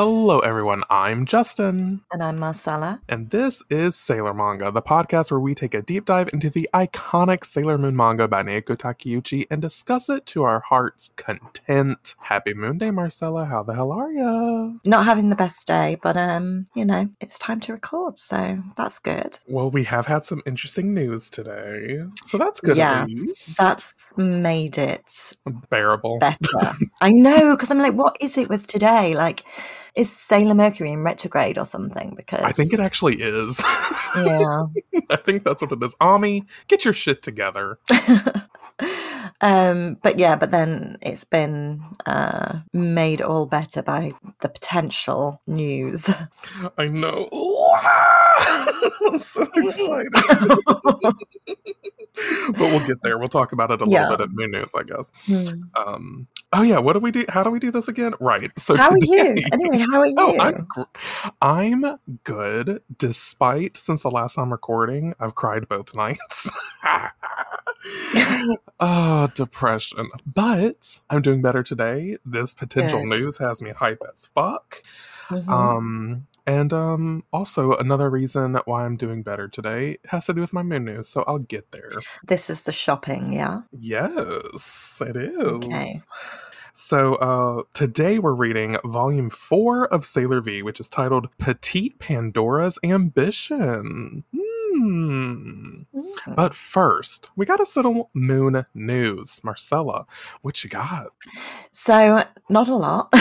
how Hello, everyone. I'm Justin. And I'm Marcella. And this is Sailor Manga, the podcast where we take a deep dive into the iconic Sailor Moon manga by Naoko Takeuchi and discuss it to our heart's content. Happy Moon Day, Marcella. How the hell are ya? Not having the best day, but um, you know, it's time to record, so that's good. Well, we have had some interesting news today. So that's good. Least. that's made it bearable. better. I know, because I'm like, what is it with today? Like, is Sailor Mercury in retrograde or something? Because I think it actually is. yeah. I think that's what it is. Ami, get your shit together. um, but yeah, but then it's been uh, made all better by the potential news. I know. I'm so excited. but we'll get there. We'll talk about it a Yeah. little bit in Moon News, I guess. Hmm. Um, oh yeah, what do we do? How do we do this again? Right. So How are you? Anyway, how are you? Oh, I'm gr- I'm good. Despite since the last time recording, I've cried both nights. oh, depression. But I'm doing better today. This potential news has me hype as fuck. Mhm. Um, and um, also another reason why I'm doing better today has to do with my moon news. So I'll get there. this is the shopping, yeah. Yes, it is. Okay. So uh, today we're reading volume four of Sailor V, which is titled Petite Pandora's Ambition. Hmm. But first, we got to settle moon news. Marcella, what you got? So not a lot,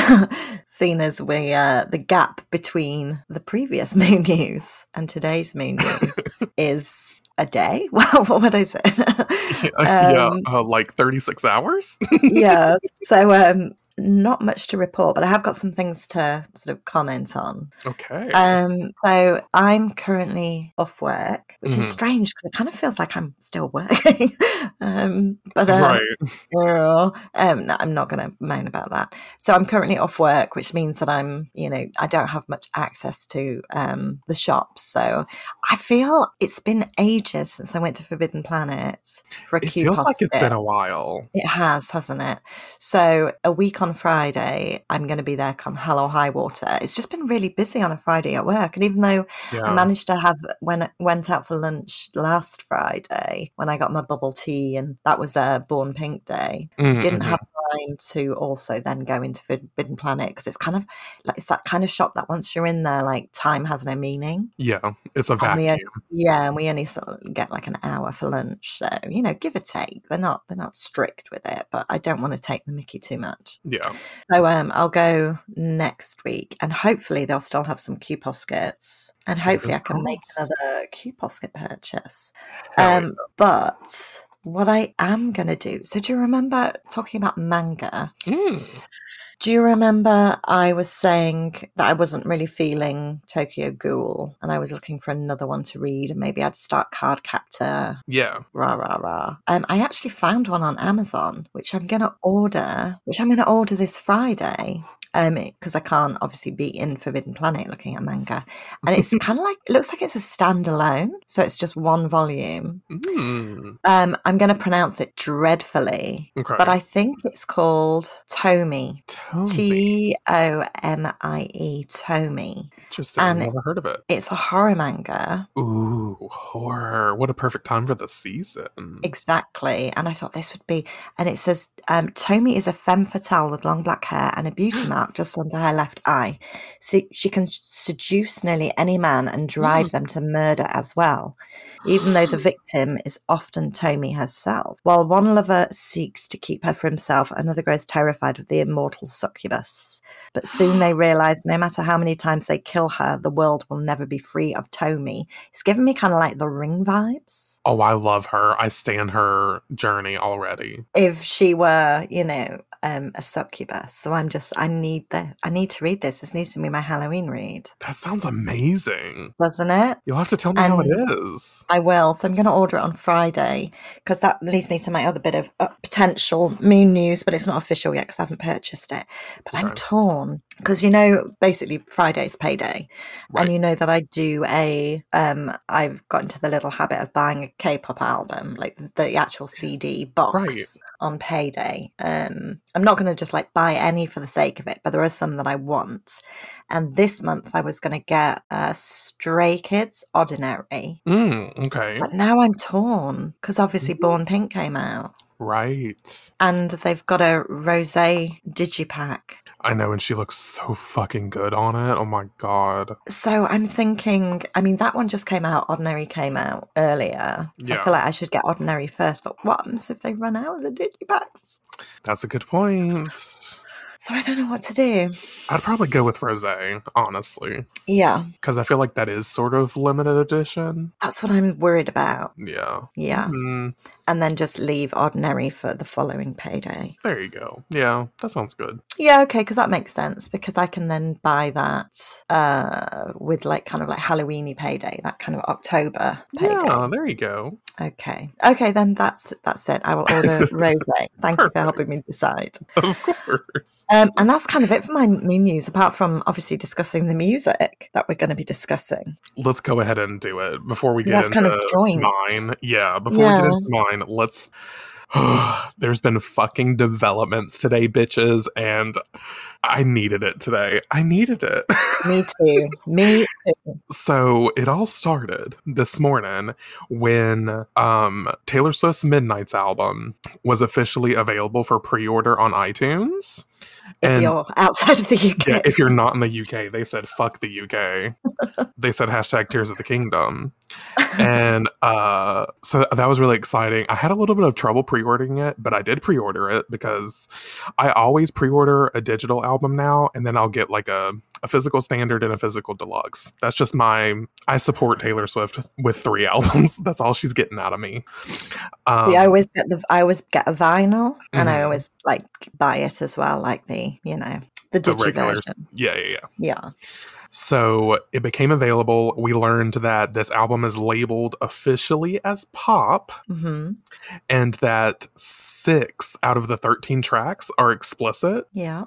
seeing as we uh, the gap between the previous moon news and today's moon news is a day. Well, what would I say? yeah, Um, uh, like 36 hours? yeah. So um, not much to report, but I have got some things to sort of comment on. okay. Um, so I'm currently off work, which Mhm. is strange because it kind of feels like I'm still working. um, but uh, right. Um, no, I'm not going to moan about that. So I'm currently off work, which means that I'm, you know, I don't have much access to um, the shops. So I feel it's been ages since I went to Forbidden Planet for a It Q feels like it's been a while. It has, hasn't it? So a week on Friday, I'm going to be there come hell or high water. It's just been really busy on a Friday at work, and even though I managed to have when I went out for lunch last Friday when I got my bubble tea, and that was a Born Pink Day. Mhm, Didn't have time to also then go into Forbidden Planet because it's kind of like it's that kind of shop that once you're in there, like time has no meaning. Yeah, it's a And we, vacuum. yeah, and we only sort of get like an hour for lunch, so you know, give or take. They're not they're not strict with it, but I don't want to take the Mickey too much. Yeah. So um, I'll go next week, and hopefully they'll still have some Q Poskets, and hopefully I can make another Q Posket purchase. Um, but what I am gonna do. So do you remember talking about manga? Mm. Do you remember I was saying that I wasn't really feeling Tokyo Ghoul, and I was looking for another one to read, and maybe I'd start Card Captor Yeah. rah rah rah. Um, I actually found one on Amazon, which I'm gonna order, which I'm gonna order this Friday. Um, because I can't obviously be in Forbidden Planet looking at manga, and it's kind of like it looks like it's a standalone, so it's just one volume. Mm. Um, I'm going to pronounce it dreadfully, Okay. but I think it's called Tomi. T O M I E Tomi. Interesting. and- Never heard of it. It's a horror manga. Ooh, horror. What a perfect time for the season. Exactly. And I thought this would be, and it says, um, Tomi is a femme fatale with long black hair and a beauty mark just under her left eye. So she can seduce nearly any man and drive them to murder as well, even though the victim is often Tomi herself. While one lover seeks to keep her for himself, another grows terrified of the immortal succubus. But soon they realize no matter how many times they kill her, the world will never be free of Tomi. It's giving me kind of like the ring vibes. Oh, I love her. I stand her journey already. if she were, you know, um, a succubus. So I'm just, I need the, I need to read this. This needs to be my Halloween read, That sounds amazing. doesn't it? You'll have to tell me how it And- I will. So I'm going to order it on Friday because that leads me to my other bit of uh, potential moon news, but it's not official yet because I haven't purchased it. But I'm torn because you know basically Friday's payday, Right. and you know that I do a um I've got into the little habit of buying a K-pop album, like the actual CD box Right. on payday. Um, I'm not going to just like buy any for the sake of it, but there are some that I want. And this month I was going to get uh, Stray Kids Ordinary, Mm, okay. but now I'm torn because obviously Mhm. Born Pink came out. Right. And they've got a rose digipack. I know, and she looks so fucking good on it. Oh my god. So I'm thinking, I mean, that one just came out, Ordinary came out earlier. So I feel like I should get Ordinary first, but what happens if they run out of the digipacks? That's a good point. So I don't know what to do. I'd probably go with Rose, honestly. Yeah, Because I feel like that is sort of limited edition. that's what I'm worried about. Yeah. Yeah. Mm, And then just leave Ordinary for the following payday. there you go. Yeah, that sounds good. Yeah, okay, because that makes sense because I can then buy that uh with like kind of like Halloweeny payday, that kind of October payday. Yeah, there you go. Okay. Okay, then that's that's it. I will order rose. Thank you for helping me decide. Of course. Um, and that's kind of it for my me news, apart from obviously discussing the music that we're going to be discussing. Let's go ahead and do it before we get That's into kind of joint. mine. Yeah, before we get Yeah. into mine, let's. There's been fucking developments today, bitches, and I needed it today. I needed it. Me too. Me too. so it all started this morning when um, Taylor Swift's Midnights album was officially available for pre-order on iTunes. If you're outside of the UK. Yeah, if you're not in the UK, they said fuck the UK. they said hashtag Tears of the Kingdom, and uh, so that was really exciting. I had a little bit of trouble pre-ordering it, but I did pre-order it because I always pre-order a digital album now, and then I'll get like a a physical standard and a physical deluxe. That's just my. I support Taylor Swift with three albums. That's all she's getting out of me. Um, See, I always get the I always get a vinyl, and I Mhm. always like buy it as well, like the you know the the digi version. yeah, yeah, yeah. Yeah. So it became available. We learned that this album is labeled officially as pop hmm and that six out of the 13 tracks are explicit. Yeah.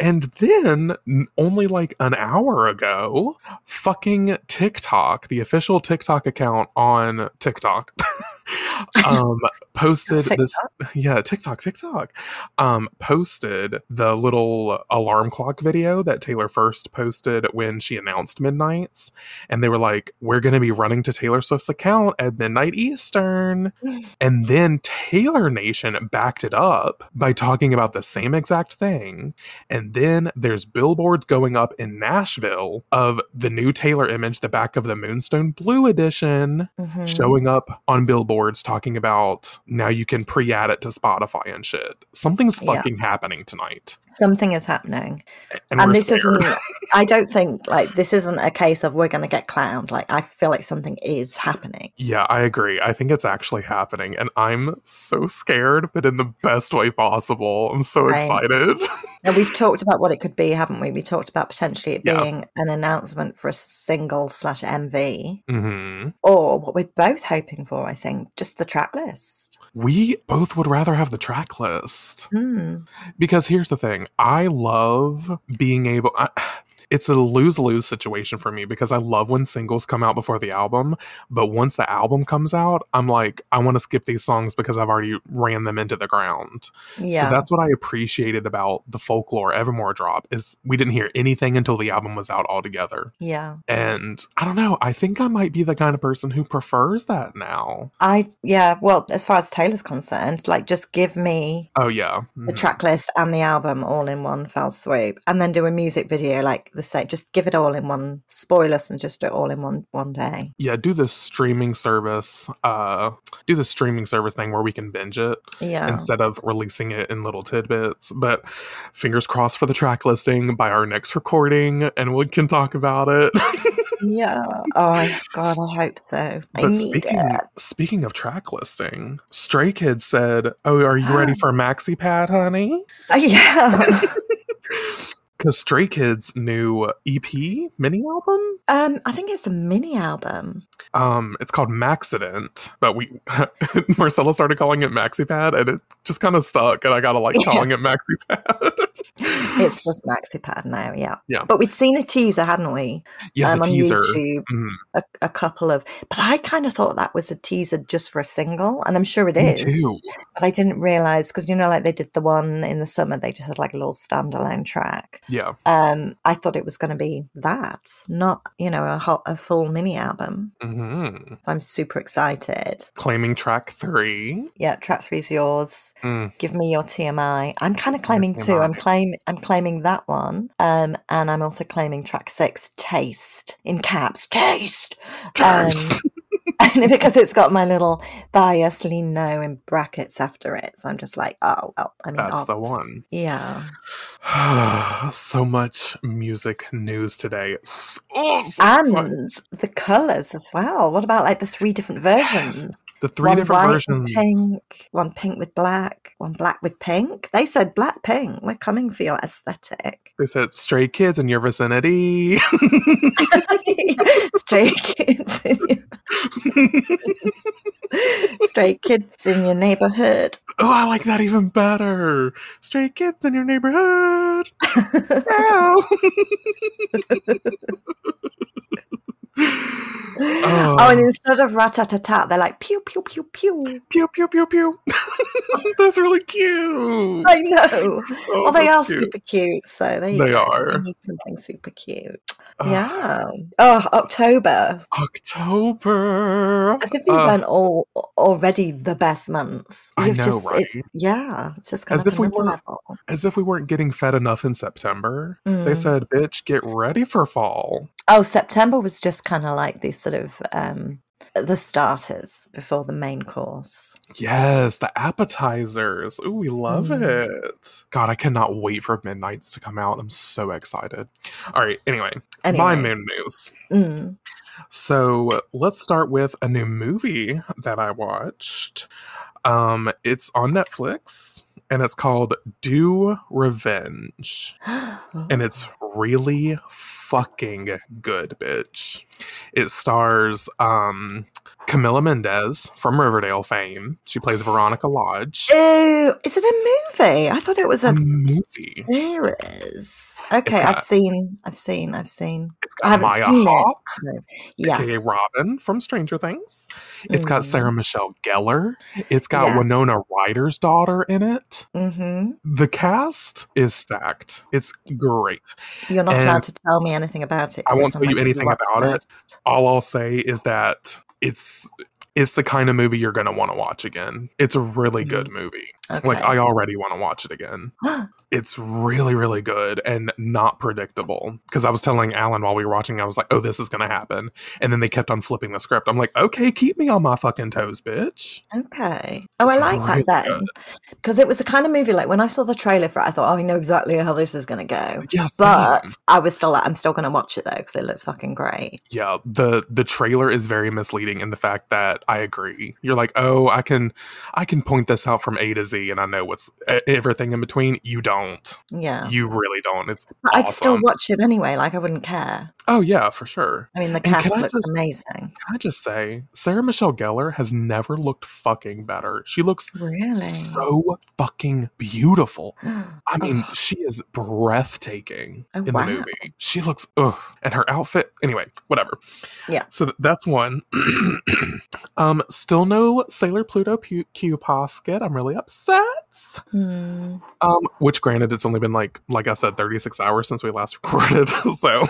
And then, only like an hour ago, fucking TikTok, the official TikTok account on TikTok, um, posted this. Yeah, TikTok, TikTok, um, posted the little alarm clock video that Taylor first posted when she announced Midnights, and they were like, "We're going to be running to Taylor Swift's account at midnight Eastern." And then Taylor Nation backed it up by talking about the same exact thing. And then there's billboards going up in Nashville of the new Taylor image, the back of the Moonstone Blue edition, Mhm. showing up on billboards talking about now you can pre add it to Spotify and shit. Something's Yeah. fucking happening tonight. Something is happening. And, and this scared. isn't i don't think like this isn't a case of we're going to get clowned like i feel like something is happening Yeah, I agree. I think it's actually happening. And I'm so scared, but in the best way possible. I'm so Same. excited. and we've talked about what it could be haven't we we talked about potentially it Yeah. being an announcement for a single slash mv hmm or what we're both hoping for i think just the track list We both would rather have the track list. hmm. Because here's the thing I love being able. I, it's a lose lose situation for me because I love when singles come out before the album. But once the album comes out, I'm like, I want to skip these songs because I've already ran them into the ground. yeah So that's what I appreciated about the folklore Evermore drop is we didn't hear anything until the album was out altogether. yeah And I don't know, I think I might be the kind of person who prefers that now. i yeah well as far as taylor's concerned like just give me Oh yeah. the Mhm. track list and the album all in one fell swoop and then do a music video like the same just give it all in one spoilers and just do it all in one one day. Yeah do the streaming service uh do the streaming service thing where we can binge it yeah. instead of releasing it in little tidbits. But fingers crossed for the track listing by our next recording and we can talk about it. Yeah. Oh god i hope so. I but need speaking it. speaking of track listing stray kids said oh are you ready for maxi pad honey? Uh, yeah because Stray Kids' new EP mini album. Um, I think it's a mini album. Um, it's called Maxident, but we Marcella started calling it MaxiPad, and it just kind of stuck, and I gotta like calling it MaxiPad. It's just MaxiPad now, yeah. Yeah. But we'd seen a teaser, hadn't we? yeah, um, the on teaser. YouTube, Mhm. a, a couple of. But I kind of thought that was a teaser just for a single, and I'm sure it Me is. too. But I didn't realize because you know, like they did the one in the summer, they just had like a little standalone track. Yeah. Um, I thought it was going to be that, not you know a hot, a full mini album. hmm I'm super excited. Claiming track three. Yeah, track three's yours. Mm. Give me your TMI. I'm kind of claiming two. I'm claim I'm claiming that one. Um, and I'm also claiming track six, taste in caps, taste. Um, Taste. And because it's got my little bias Lee Know in brackets after it, so I'm just like, oh well. I mean, That's the one. Yeah. so much music news today. So. And the colours as well. What about like the three different versions? Yes. The three one different versions. pink, one pink with black, one black with pink. They said black pink. We're coming for your aesthetic. They said stray kids in your vicinity. Stray kids in your, stray kids in your neighborhood. oh, I like that even better. Stray kids in your neighborhood. Ow. Oh, and instead of rat tat tat, they're like pew pew pew pew. pew pew pew pew. That's really cute. I know. Oh, well, they are cute. super cute, so there you They go. are. You need something super cute. Ugh, Yeah. Oh, October. October. As if we Uh, weren't all already the best month. I You've know, just, right? It's, yeah, it's just kind As of if we weren't- level. as if we weren't getting fed enough in September. They Mm. said, "Bitch, get ready for fall." Oh, September was just kind of like the sort of um the starters before the main course. Yes, the appetizers. Ooh, we love Mm. it. God, I cannot wait for Midnights to come out. I'm so excited. All right, anyway, Anyway, my moon news. mm. So let's start with a new movie that I watched. Um, it's on Netflix and it's called Do Revenge. And it's really fucking good, bitch. It stars um Camila Mendes from Riverdale fame. She plays Veronica Lodge. Ew, is it a movie? I thought it was A a movie. series. Okay, It's I've seen, I've seen, I've seen. It's I got haven't Maya seen it. Hawke, Yes. aka Robin from Stranger Things. It's got Mm. Sarah Michelle Gellar. It's got Yes. Winona Ryder's daughter in it. Mm-hmm. The cast is stacked. It's great. You're not And allowed to tell me anything about it. I won't tell you anything about it. All I'll say is that it's it's the kind of movie you're going to want to watch again. It's a really Mhm. good movie. Okay. Like I already want to watch it again. It's really really good and not predictable because I was telling Alan while we were watching I was like, "Oh, this is going to happen." And then they kept on flipping the script. I'm like, "Okay, keep me on my fucking toes, bitch." Okay. Oh, I like really that then. Because it was the kind of movie like when I saw the trailer for it, I thought, oh, I know exactly how this is going to go. Yes. But I was still like, I'm still going to watch it though because it looks fucking great. yeah the the trailer is very misleading in the fact that i agree you're like oh i can i can point this out from a to z and i know what's everything in between you don't Yeah. you really don't it's But I'd still watch it anyway. Like I wouldn't care. oh yeah for sure I mean, the cast looks just- amazing. can i just say sarah michelle gellar has never looked fucking better she looks Really? so fucking beautiful I mean, she is breathtaking Oh, in wow. the movie. She looks ugh, and her outfit. Anyway, whatever. Yeah. So th- that's one. um, still no Sailor Pluto Q, Q Posket. I'm really upset. Hmm. Um, which granted, it's only been like like I said, 36 hours since we last recorded, so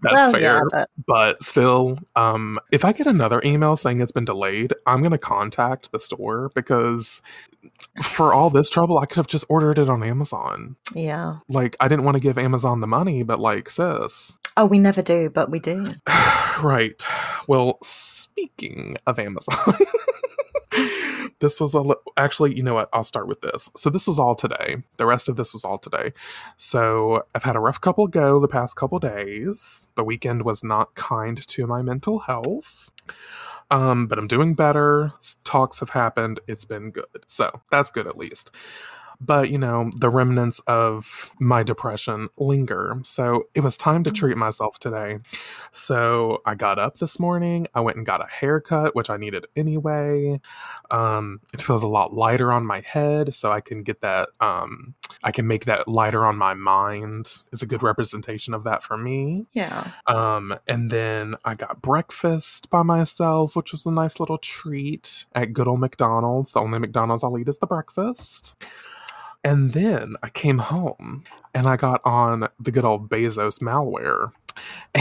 that's well, fair. yeah, but But still, um, if I get another email saying it's been delayed, I'm gonna contact the store because for all this trouble, I could have just ordered it on Amazon. yeah. Like, I didn't want to give Amazon the money, but like, sis. Oh, we never do, but we do. right. Well, speaking of Amazon, this was a li- actually, you know what? I'll start with this. So, this was all today. The rest of this was all today. So, I've had a rough couple go the past couple days. The weekend was not kind to my mental health. Um, but I'm doing better. Talks have happened. It's been good. So, that's good at least. But you know, the remnants of my depression linger. So it was time to treat myself today. So I got up this morning, I went and got a haircut, which I needed anyway. Um, it feels a lot lighter on my head, so I can get that um I can make that lighter on my mind. It's a good representation of that for me. Yeah. Um, and then I got breakfast by myself, which was a nice little treat at good old McDonald's. The only McDonald's I'll eat is the breakfast. And then I came home and I got on the good old Bezos malware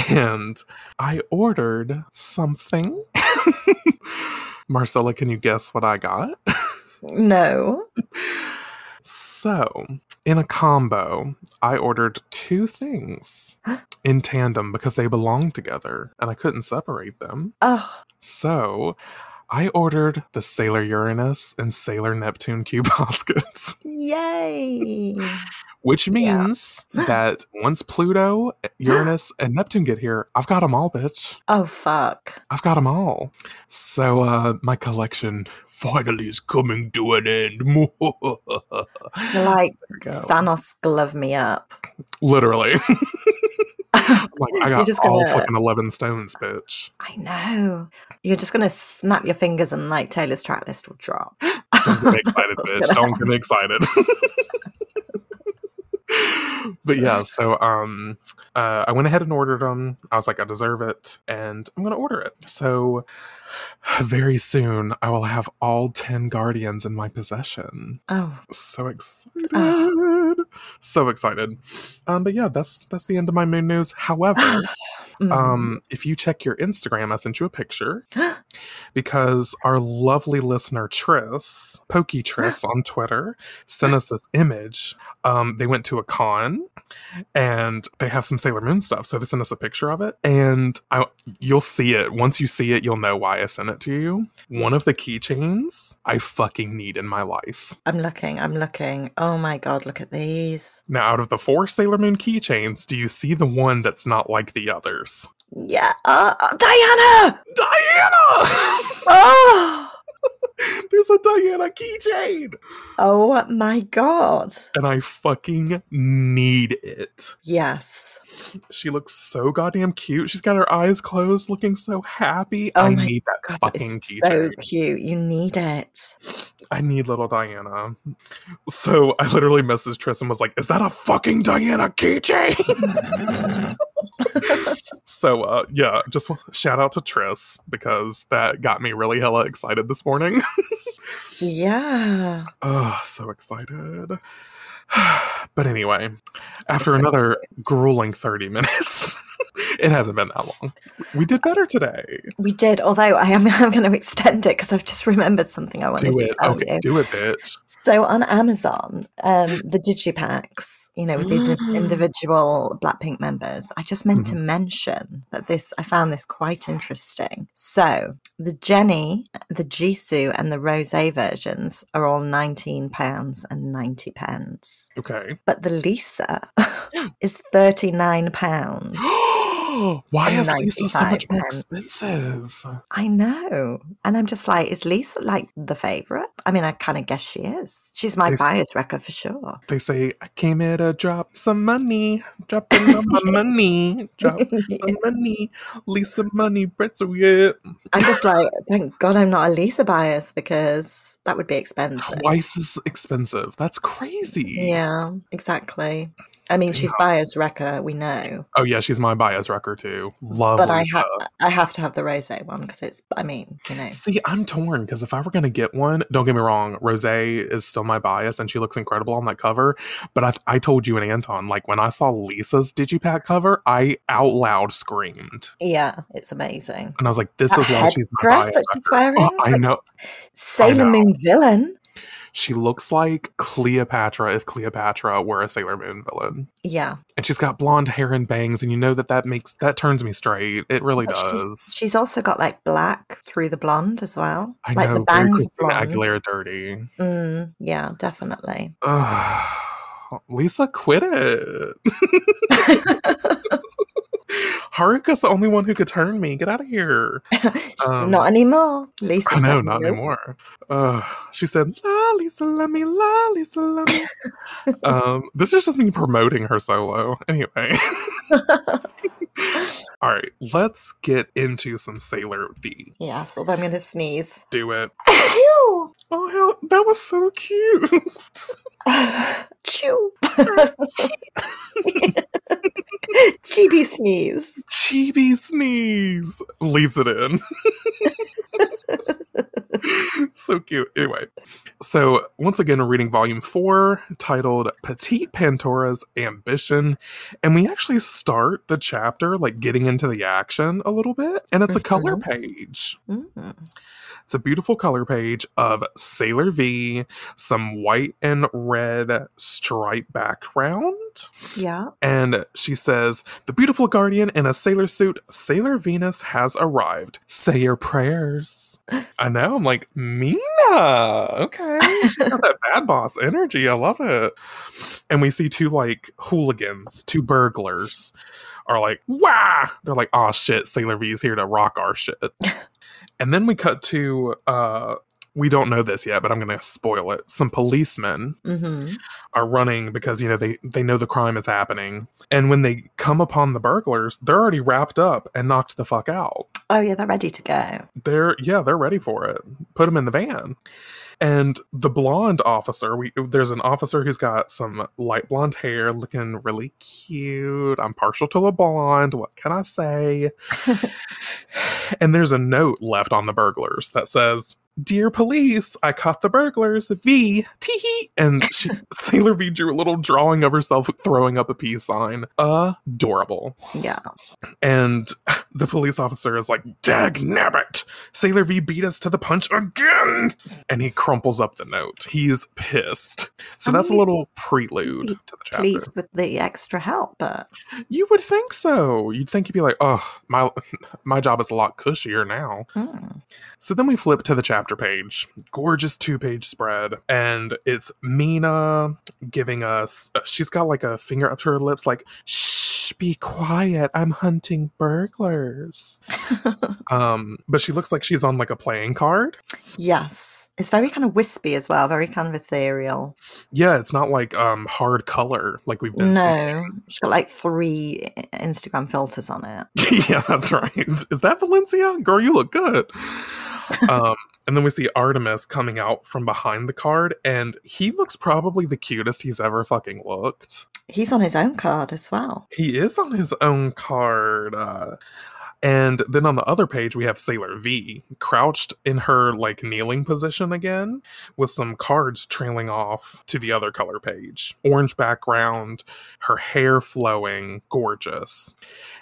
and I ordered something. Marcella, can you guess what I got? No. So, in a combo, I ordered two things in tandem because they belong together and I couldn't separate them. Oh, So, I ordered the Sailor Uranus and Sailor Neptune Q Poskets, yay. which Yeah. means that once Pluto, Uranus, and Neptune get here, I've got them all, bitch. Oh, fuck. I've got them all. So, uh, my collection finally is coming to an end. Like, There we go. Thanos glove me up. Literally. Like, I got just all gonna- fucking 11 stones, bitch. I know. You're just going to snap your fingers and like Taylor's track list will drop. Don't get excited, bitch. Don't get me excited. but yeah, so um uh I went ahead and ordered them. I was like, I deserve it, and I'm gonna order it. So very soon I will have all 10 guardians in my possession. Oh, So excited. Ah. So excited. Um, but yeah, that's that's the end of my moon news. However, mm. um, if you check your Instagram, I sent you a picture because our lovely listener Tris, Pokey Tris on Twitter, sent us this image. Um, they went to a con and they have some Sailor Moon stuff, so they sent us a picture of it, and I, you'll see it. Once you see it, you'll know why I sent it to you. One of the keychains I fucking need in my life. I'm looking. I'm looking. Oh my God, look at these. Now, out of the four Sailor Moon keychains, do you see the one that's not like the others? Yeah. Uh, uh, Diana! Diana! Oh! There's a Diana keychain! Oh my God. And I fucking need it. Yes. She looks so goddamn cute. She's got her eyes closed, looking so happy. Oh I need that God, that fucking is so cute. You need it. I need little Diana. So I literally messaged Tris and was like, Is that a fucking Diana keychain? so uh yeah, just shout out to Tris because that got me really hella excited this morning. yeah. Oh, so excited. but anyway, after another grueling 30 minutes, it hasn't been that long. We did better today. We did, although I am I'm going to extend it because I've just remembered something I wanted Do to it. tell Okay, you. do it, bitch. So on Amazon, um, the digipacks, you know, with the individual Blackpink members, I just meant Mm-hmm. to mention that this I found this quite interesting. So the Jennie, the Jisoo, and the Rose versions are all nineteen pounds and ninety pence, Okay. but the Lisa is thirty nine pounds. Why is Lisa so much more expensive? I know, and I'm just like, is Lisa like the favorite? I mean, I kind of guess she is. She's my They bias wrecker for sure. They say, I came here to drop some money, dropping my money, drop some money, Lisa money, pretzel, yeah. I'm just like, thank God I'm not a Lisa bias because that would be expensive. Twice as expensive. That's crazy. Yeah, exactly. I mean, she's bias wrecker, we know, Oh yeah, she's my bias wrecker too. Love but I have I have to have the rose one because it's. I mean, you know, See, I'm torn because if I were gonna get one, don't get me wrong, Rose is still my bias and she looks incredible on that cover. But I, I told you and Anton, like when I saw Lisa's Digipack cover, I out loud screamed, yeah, it's amazing. and I was like, "This That is why she's my Dress bias." that she's wearing, Oh, I know Sailor know. Moon villain. She looks like Cleopatra if Cleopatra were a Sailor Moon villain, Yeah, and she's got blonde hair and bangs, and you know that that makes that turns me straight. It really but does. she's also got like black through the blonde as well. I like know, the bangs blonde. Aguilera dirty. Mm, yeah, definitely. Lisa quit it. Haruka's the only one who could turn me. Get out of here. Um, Not anymore. Lisa. I know, not no. anymore. Uh, she said, La Lisa, let me, la Lisa, let me. um, this is just me promoting her solo. Anyway. All right, let's get into some Sailor V. Yeah, so I'm gonna sneeze. Do it. Chew. Oh, hell, that was so cute. Chew. Chibi sneeze. Chibi sneeze. Leaves it in. so cute. Anyway, so once again, we're reading volume four titled Petite Pandora's Ambition. And we actually start the chapter like getting into the action a little bit. And it's a color Mhm. page. Mm. It's a beautiful color page of Sailor V, some white and red stripe background. Yeah. And she says, The beautiful guardian in a sailor suit, Sailor Venus has arrived. Say your prayers. I know. I'm like, Mina. Okay. She's got that bad boss energy. I love it. And we see two like hooligans, two burglars are like, Wah! They're like, Oh shit, Sailor V's here to rock our shit. and then we cut to, uh, we don't know this yet, but I'm going to spoil it. Some policemen hmm are running because you know they they know the crime is happening. And when they come upon the burglars they're already wrapped up and knocked the fuck out. Oh yeah, they're ready to go. they're yeah they're ready for it. Put them in the van. And the blonde officer we there's an officer who's got some light blonde hair looking really cute. I'm partial to the blonde. What can i say? And there's a note left on the burglars that says Dear police, I caught the burglars. V, tee And she, Sailor V drew a little drawing of herself throwing up a peace sign. Adorable. Yeah. And the police officer is like, Dag nabbit! Sailor V beat us to the punch again! And he crumples up the note. He's pissed. So I that's a little prelude to the chapter. Pleased with the extra help, but You would think so. You'd think you'd be like, oh, my my job is a lot cushier now. mm, So then we flip to the chapter page. Gorgeous two page spread. And it's Mina giving us, uh, she's got like a finger up to her lips, like, shh, be quiet. I'm hunting burglars. Um, but she looks like she's on like a playing card. yes. It's very kind of wispy as well, very kind of ethereal. Yeah, it's not like um hard color like we've been No, she's got like three Instagram filters on it. yeah, that's right. Is that Valencia? Girl, you look good. Um, and then we see Artemis coming out from behind the card, and he looks probably the cutest he's ever fucking looked. He's on his own card as well. He is on his own card. Uh, and then on the other page, we have Sailor V crouched in her like kneeling position again, with some cards trailing off to the other color page. Orange background, her hair flowing, gorgeous.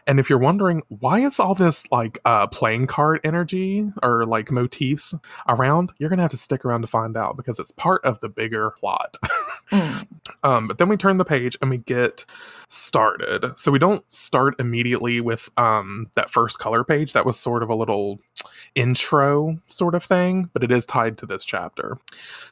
And if you're wondering why is all this like uh, playing card energy or like motifs around, you're gonna have to stick around to find out because it's part of the bigger plot. Mm. Um, but then we turn the page and we get started. So we don't start immediately with um, that first color page. That was sort of a little intro sort of thing, but it is tied to this chapter.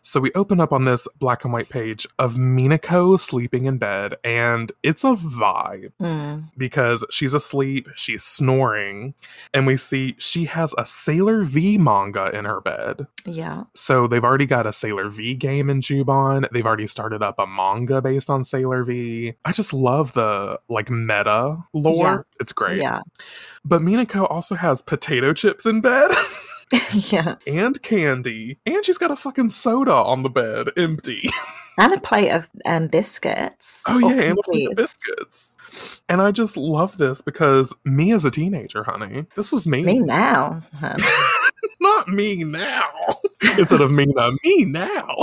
So we open up on this black and white page of Minako sleeping in bed, and it's a vibe Mm. because she's asleep, she's snoring, and we see she has a Sailor V manga in her bed. Yeah. So they've already got a Sailor V game in Juban. They've already started up a manga based on Sailor V. I just love the like meta lore. Yeah. It's great. Yeah. But Minako also has potato chips in bed yeah. and candy. And she's got a fucking soda on the bed, empty. And a plate of um, biscuits. Oh yeah, and a plate of biscuits. And I just love this because me as a teenager, honey, this was me. Me now. Not me now. Instead of me now, me now.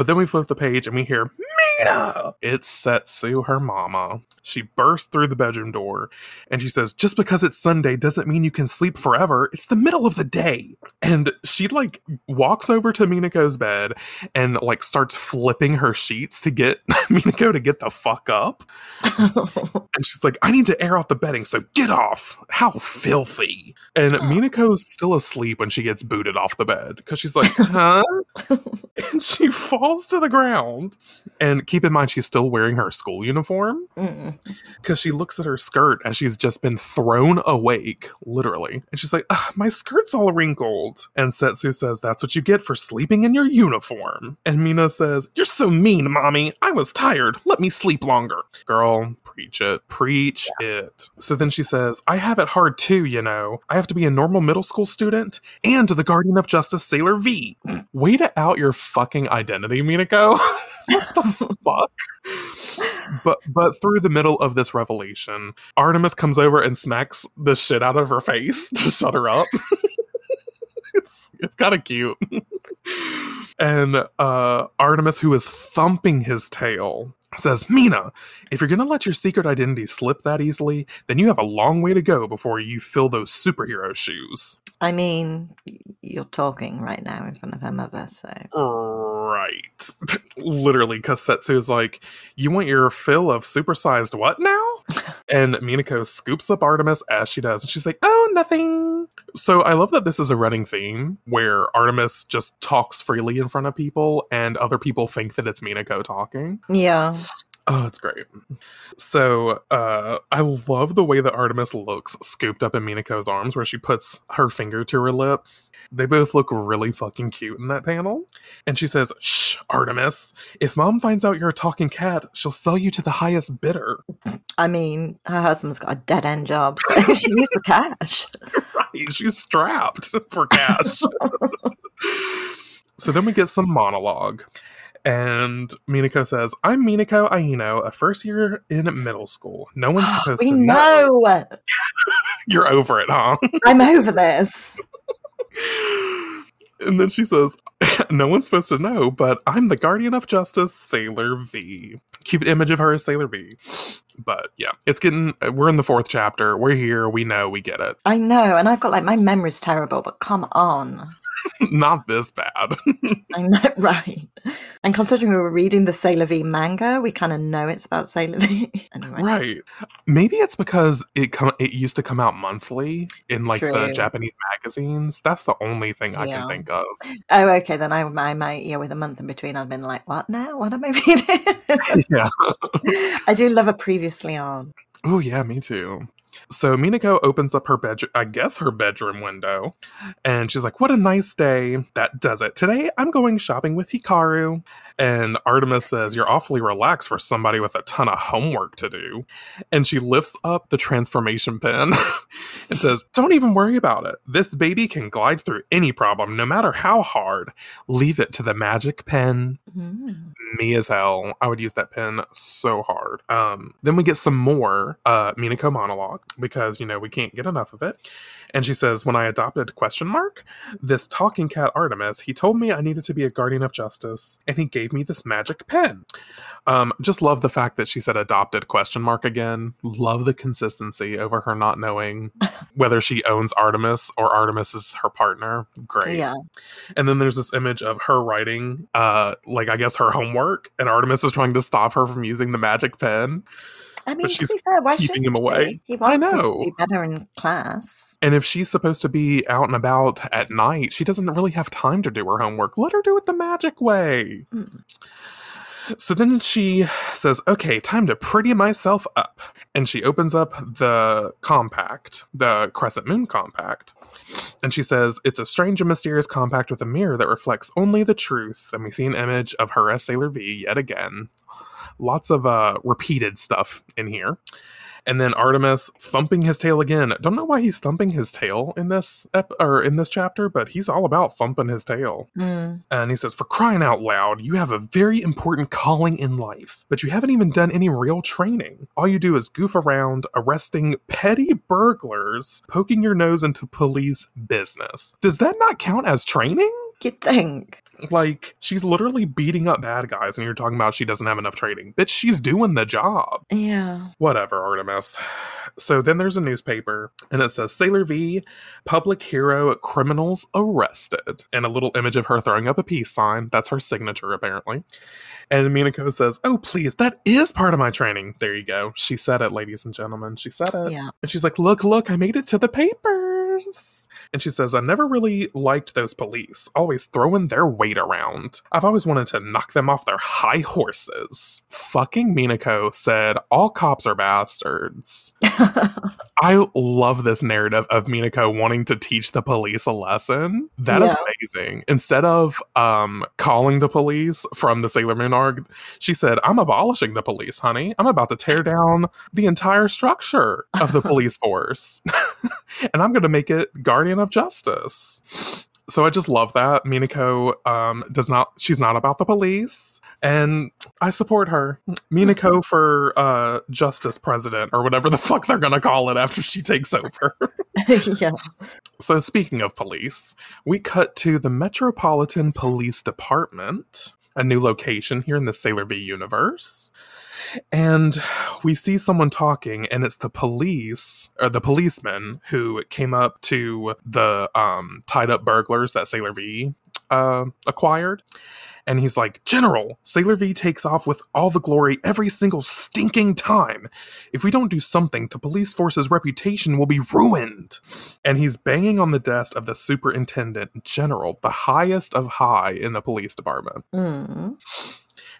But then we flip the page and we hear Mina. It's Setsu, her mama. She bursts through the bedroom door and she says, Just because it's Sunday doesn't mean you can sleep forever. It's the middle of the day. And she like walks over to Minako's bed and like starts flipping her sheets to get Minako to get the fuck up. And she's like, I need to air out the bedding, so get off. How filthy. And Minako's still asleep when she gets booted off the bed because she's like, huh? and she falls to the ground. And keep in mind, she's still wearing her school uniform because she looks at her skirt as she's just been thrown awake, literally. And she's like, my skirt's all wrinkled. And Setsu says, that's what you get for sleeping in your uniform. And Mina says, you're so mean, mommy. I was tired. Let me sleep longer. Girl, preach it. Preach it. So then she says, I have it hard too, you know. I have to be a normal middle school student and the guardian of justice, Sailor V. Way to out your fucking identity, Minako. what the fuck? But but through the middle of this revelation, Artemis comes over and smacks the shit out of her face to shut her up. it's it's kind of cute. And uh Artemis, who is thumping his tail, says, Mina, if you're gonna let your secret identity slip that easily, then you have a long way to go before you fill those superhero shoes. I mean, you're talking right now in front of her mother, so Right. Literally, because Setsu is like, You want your fill of supersized what now? and Minako scoops up Artemis as she does, and she's like, Oh, nothing. So I love that this is a running theme where Artemis just talks freely in front of people, and other people think that it's Minako talking. yeah. Oh, it's great. So, uh, I love the way that Artemis looks scooped up in Minako's arms, where she puts her finger to her lips. They both look really fucking cute in that panel. And she says, Shh, Artemis, if mom finds out you're a talking cat, she'll sell you to the highest bidder. I mean, her husband's got a dead end job, so she needs the cash. Right, she's strapped for cash. so then we get some monologue. And Minako says, I'm Minako Aino, a first year in middle school. No one's supposed to know. know. You're over it, huh? I'm over this. And then she says, No one's supposed to know, but I'm the guardian of justice, Sailor V. Cute image of her as Sailor V. But yeah, it's getting, we're in the fourth chapter. We're here. We know. We get it. I know, and I've got like my memory's terrible, but come on. Not this bad. I know, right. And considering we were reading the Sailor V manga, we kind of know it's about Sailor V. anyway. right. Maybe it's because it come it used to come out monthly in like the Japanese magazines. That's the only thing I Yeah. can think of. Oh, okay. Then I, I might, yeah, with a month in between, I've been like, what now? What am I reading? yeah. I do love a previously on. Oh yeah, me too. So Minako opens up her bedroom, I guess her bedroom window, and she's like, "What a nice day! That does it. Today I'm going shopping with Hikaru." And Artemis says, "You're awfully relaxed for somebody with a ton of homework to do." And she lifts up the transformation pen and says, "Don't even worry about it. This baby can glide through any problem, no matter how hard. Leave it to the magic pen." Mm. me as hell. I would use that pen so hard. Um, then we get some more uh, Minako monologue because you know we can't get enough of it. And she says, "When I adopted question mark this talking cat Artemis, he told me I needed to be a guardian of justice, and he gave me this magic pen." Um, just love the fact that she said adopted question mark again. Love the consistency over her not knowing whether she owns Artemis or Artemis is her partner. Great. Yeah. And then there's this image of her writing, uh, like I guess her homework, and Artemis is trying to stop her from using the magic pen. I mean, she's to be fair, why keeping him away. He, he I wants her know. to do better in class. And if she's supposed to be out and about at night, she doesn't really have time to do her homework. Let her do it the magic way. Mm. So then she says, okay, time to pretty myself up. And she opens up the compact, the Crescent Moon compact. And she says, it's a strange and mysterious compact with a mirror that reflects only the truth. And we see an image of her as Sailor V yet again. Lots of uh, repeated stuff in here. And then Artemis thumping his tail again. Don't know why he's thumping his tail in this ep- or in this chapter, but he's all about thumping his tail. Mm. And he says, For crying out loud, you have a very important calling in life, but you haven't even done any real training. All you do is goof around, arresting petty burglars, poking your nose into police business. Does that not count as training? You'd think. Like, she's literally beating up bad guys, and you're talking about she doesn't have enough training. Bitch, she's doing the job. Yeah. Whatever, Artemis. So then there's a newspaper, and it says Sailor V, public hero criminals arrested. And a little image of her throwing up a peace sign. That's her signature, apparently. And Minako says, Oh, please, that is part of my training. There you go. She said it, ladies and gentlemen. She said it. Yeah. And she's like, Look, look, I made it to the papers. And she says, I never really liked those police, always throwing their weight around. I've always wanted to knock them off their high horses. Fucking Minako said, All cops are bastards. I love this narrative of Minako wanting to teach the police a lesson. That is Yeah. amazing. Instead of um, calling the police from the Sailor Moon arc, she said, I'm abolishing the police, honey. I'm about to tear down the entire structure of the police force. and I'm going to make it guardian of justice. So I just love that. Minako um, does not, she's not about the police. And I support her. Minako for uh, justice president or whatever the fuck they're going to call it after she takes over. yeah. So, speaking of police, we cut to the Metropolitan Police Department, a new location here in the Sailor V universe. And we see someone talking, and it's the police, or the policeman who came up to the um, tied up burglars that Sailor V uh, acquired. And he's like, General, Sailor V takes off with all the glory every single stinking time. If we don't do something, the police force's reputation will be ruined. And he's banging on the desk of the superintendent general, the highest of high in the police department. Mm.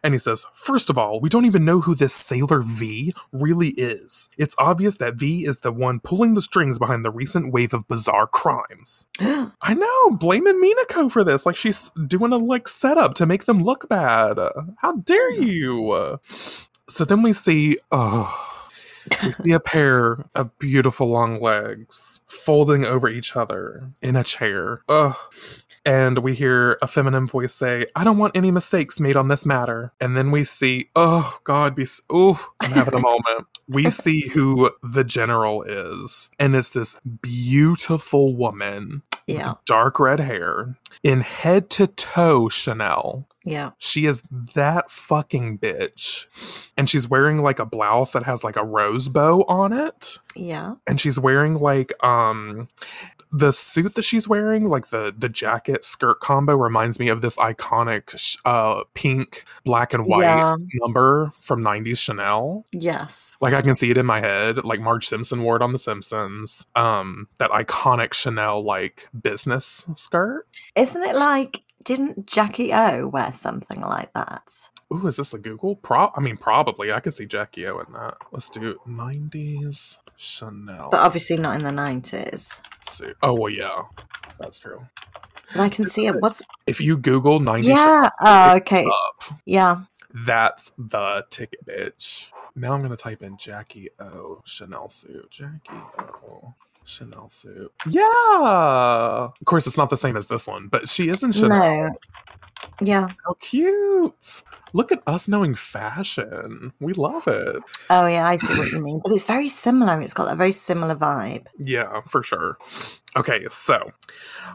And he says, First of all, we don't even know who this Sailor V really is. It's obvious that V is the one pulling the strings behind the recent wave of bizarre crimes. I know, blaming Minako for this. Like she's doing a like setup to make them look bad. How dare you? So then we see, oh, we see a pair of beautiful long legs folding over each other in a chair. Ugh. And we hear a feminine voice say, I don't want any mistakes made on this matter. And then we see, oh, God, be, oh, I'm having a moment. We see who the general is. And it's this beautiful woman yeah. with dark red hair in head to toe Chanel. Yeah. She is that fucking bitch. And she's wearing like a blouse that has like a rose bow on it. Yeah. And she's wearing like um the suit that she's wearing, like the the jacket skirt combo reminds me of this iconic uh pink, black and white Yeah. number from 90s Chanel. Yes. Like I can see it in my head, like Marge Simpson wore it on The Simpsons. Um, that iconic Chanel like business skirt. Isn't it like didn't Jackie O wear something like that? Ooh, is this a Google? Pro I mean, probably. I could see Jackie O in that. Let's do 90s Chanel But obviously not in the nineties. suit. Oh well, yeah, that's true. But I can see it was If you Google 90s Yeah. Chanel Oh, okay. up, Yeah. that's the ticket, bitch. Now I'm gonna type in Jackie O Chanel suit. Jackie O Chanel suit. Yeah. Of course, it's not the same as this one, but she is in Chanel. No. Yeah. How cute. Look at us knowing fashion. We love it. Oh yeah, I see what you mean. But it's very similar. It's got that very similar vibe. Yeah, for sure. Okay, so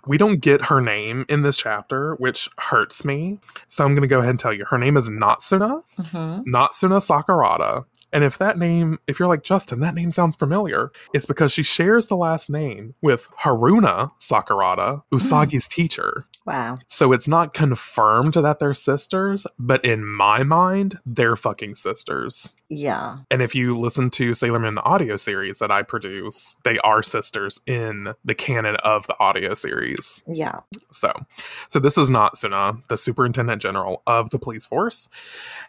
we don't get her name in this chapter, which hurts me. So I'm going to go ahead and tell you. Her name is Natsuna, hmm Natsuna Sakurada. And if that name, if you're like, Justin, that name sounds familiar, it's because she shares the last name with Haruna Sakurada, Usagi's teacher. Wow. So it's not confirmed that they're sisters, but in my mind, they're fucking sisters. Yeah. And if you listen to Sailor Moon the audio series that I produce, they are sisters in the canon of the audio series. Yeah. So, so this is Natsuna, the superintendent general of the police force,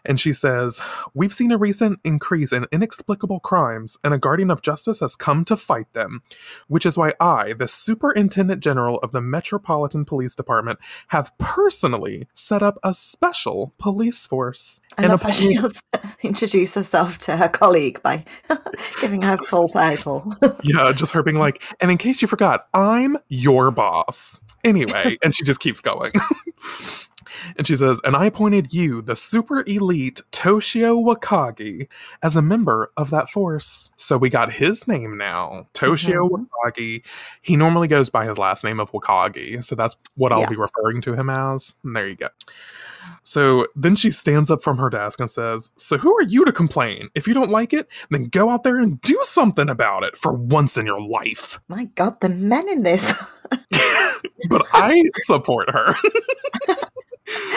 and she says, "We've seen a recent increase in inexplicable crimes, and a guardian of justice has come to fight them, which is why I, the superintendent general of the Metropolitan Police Department, have personally set up a special police force I and love how appointed- she also introduced herself to her colleague by giving her full title. Yeah, just her being like, and in case you forgot, I'm your boss. Anyway, and she just keeps going. and she says, and I appointed you, the super elite Toshio Wakagi, as a member of that force. So we got his name now, Toshio Mhm. Wakagi. He normally goes by his last name of Wakagi. So that's what I'll Yeah. be referring to him as. And there you go. So then she stands up from her desk and says, So who are you to complain? If you don't like it, then go out there and do something about it for once in your life. My God, the men in this. but I support her.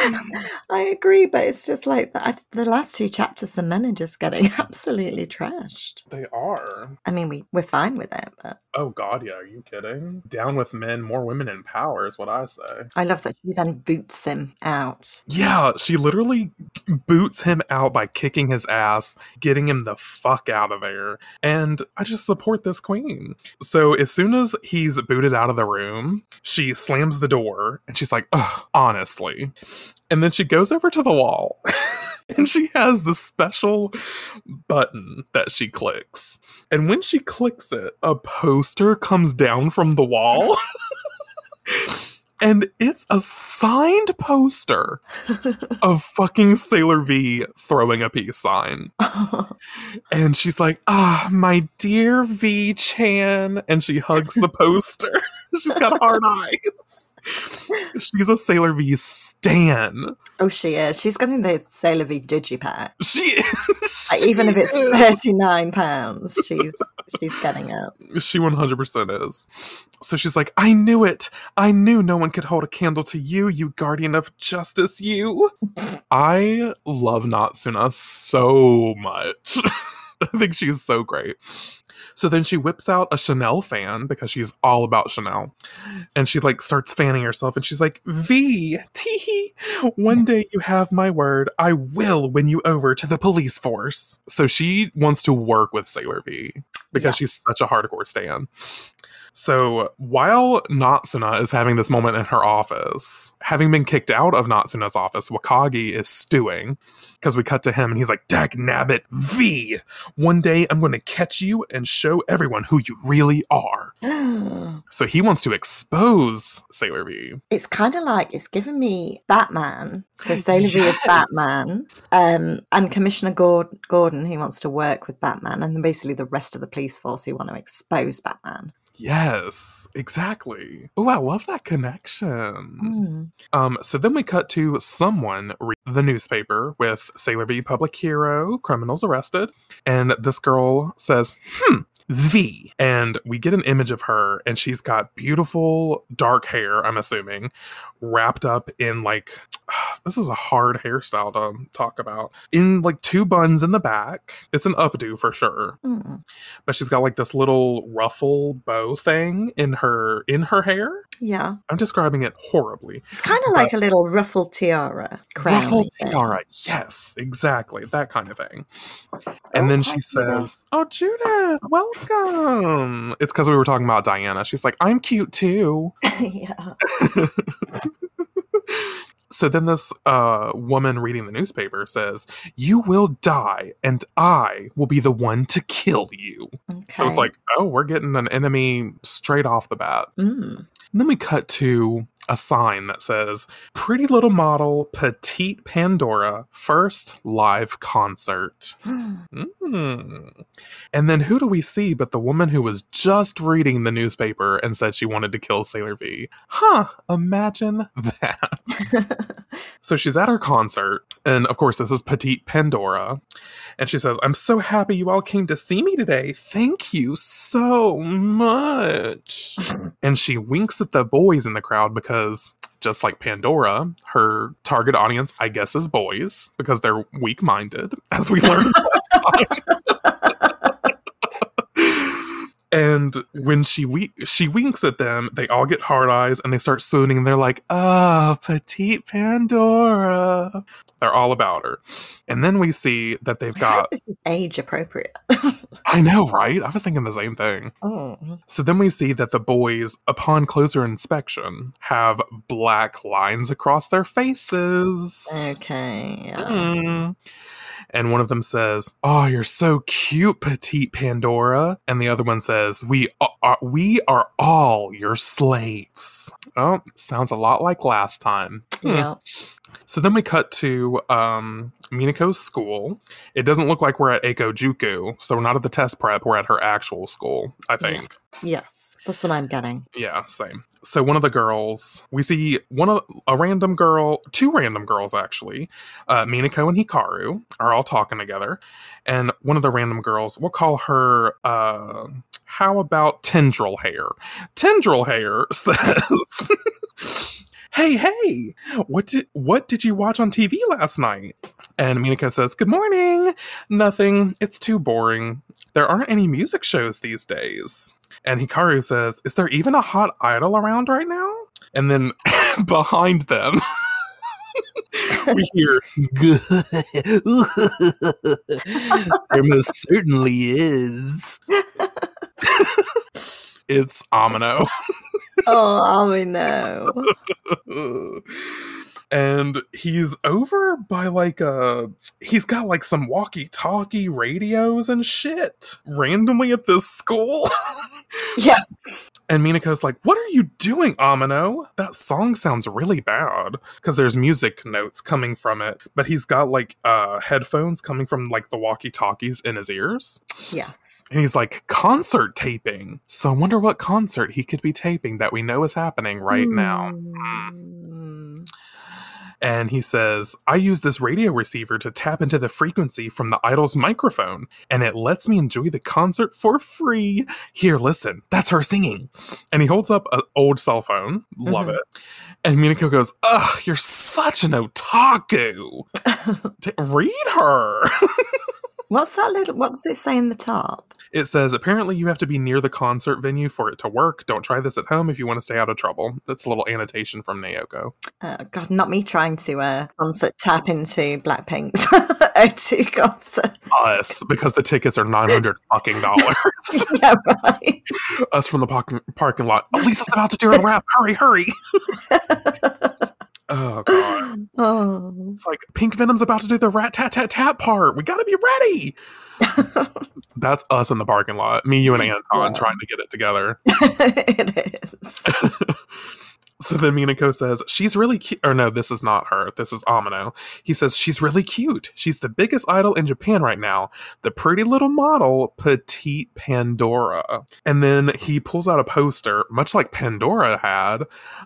I agree, but it's just like that. The last two chapters, the men are just getting absolutely trashed. they are. I mean, we we're fine with it, but Oh God, yeah. Are you kidding? Down with men, more women in power is what I say. I love that she then boots him out. Yeah, she literally boots him out by kicking his ass, getting him the fuck out of there. And I just support this queen. So as soon as he's booted out of the room, she slams the door and she's like, Ugh, honestly. And then she goes over to the wall. and she has the special button that she clicks. And when she clicks it, a poster comes down from the wall. and it's a signed poster of fucking Sailor V throwing a peace sign. And she's like, ah, my dear V Chan. And she hugs the poster. she's got hard eyes. She's a Sailor V stan. oh, she is. She's getting the Sailor V digipack. She, Like, even if it's thirty nine pounds, she's she's getting it. She 100% is. So she's like, I knew it. I knew no one could hold a candle to you, you guardian of justice, you. I love Natsuna so much. I think she's so great. So then she whips out a Chanel fan because she's all about Chanel. And she like starts fanning herself and she's like, V, tee one day you have my word. I will win you over to the police force. So she wants to work with Sailor V because Yeah. she's such a hardcore stan. So while Natsuna is having this moment in her office, having been kicked out of Natsuna's office, Wakagi is stewing because we cut to him and he's like, Dag nabbit, V, one day I'm going to catch you and show everyone who you really are. So he wants to expose Sailor V. it's kind of like it's given me Batman. So Sailor V is Batman, um, and Commissioner Gord- Gordon who wants to work with Batman, and then basically the rest of the police force who want to expose Batman. Yes, exactly. Oh, I love that connection. Mm. Um, so then we cut to someone read the newspaper with Sailor V public hero, criminals arrested, and this girl says, hmm, V. And we get an image of her, and she's got beautiful dark hair, I'm assuming, wrapped up in like this is a hard hairstyle to talk about. In like two buns in the back. It's an updo for sure Mm. but she's got like this little ruffle bow thing in her in her hair. Yeah, I'm describing it horribly. it's kind of like a little ruffled tiara. Ruffle tiara, yes, exactly that kind of thing. And then Oh, she hi, Judith. says, "Oh, Judith, welcome." It's because we were talking about Diana. She's like, "I'm cute too." yeah. so then this uh, woman reading the newspaper says, "You will die, and I will be the one to kill you." So it's like, oh, we're getting an enemy straight off the bat. Mm. And then we cut to a sign that says Pretty Little Model Petite Pandora First Live Concert. Mm. And then who do we see but the woman who was just reading the newspaper and said she wanted to kill Sailor V? Huh, imagine that. So she's at her concert, and of course, this is Petite Pandora. And she says, I'm so happy you all came to see me today. Thank you so much. and she winks at the boys in the crowd because, just like Pandora, her target audience, I guess, is boys because they're weak minded, as we learned. And when she we- she winks at them, they all get hard eyes and they start swooning. And they're like, "Ah, petite Pandora." They're all about her. And then we see that they've I got. this is age appropriate. I know, right? I was thinking the same thing. oh. So then we see that the boys, upon closer inspection, have black lines across their faces. Okay. Yeah. Mm. And one of them says, "Oh, you're so cute, petite Pandora." And the other one says, "We are we are all your slaves." Oh, sounds a lot like last time. Hmm. Yeah. So then we cut to um, Minako's school. It doesn't look like we're at Eiko Juku, so we're not at the test prep. We're at her actual school, I think. Yes. That's what I'm getting. Yeah, same. So one of the girls, we see one of a random girl, two random girls actually, uh, Minako and Hikaru are all talking together, and one of the random girls, we'll call her. Uh, how about tendril hair? Tendril hair says. Hey, hey! What did what did you watch on TV last night? And Minako says, Good morning. Nothing. It's too boring. There aren't any music shows these days. And Hikaru says, Is there even a hot idol around right now? And then behind them, we hear, There most certainly is. It's Amino. oh, know. and he's over by like a he's got like some walkie-talkie radios and shit randomly at this school Yeah. and minako's like what are you doing amino that song sounds really bad because there's music notes coming from it but he's got like uh headphones coming from like the walkie-talkies in his ears Yes. And he's like concert taping so i wonder what concert he could be taping that we know is happening right now Mm. and he says, I use this radio receiver to tap into the frequency from the idol's microphone, and it lets me enjoy the concert for free. Here, listen, that's her singing. And he holds up an old cell phone. Love Mhm. it. And Minako goes, Ugh, you're such an otaku. Read her. What's that little? What does it say in the top? It says, apparently you have to be near the concert venue for it to work. Don't try this at home if you want to stay out of trouble. That's a little annotation from Naoko. Oh, God, not me trying to uh, concert tap into Blackpink's O2 concert. Us, because the tickets are 900 fucking dollars. yeah, right. us from the parking parking lot. Lisa's about to do a rap. Hurry, hurry. oh god. oh. It's like Pink Venom's about to do the rat tat tat tat part. We gotta be ready. That's us in the parking lot. Me, you, and Anton Yeah. trying to get it together. it is. So then Minako says, She's really cute. Or no, this is not her. This is Amino. He says, She's really cute. She's the biggest idol in Japan right now. The pretty little model, Petite Pandora. And then he pulls out a poster, much like Pandora had,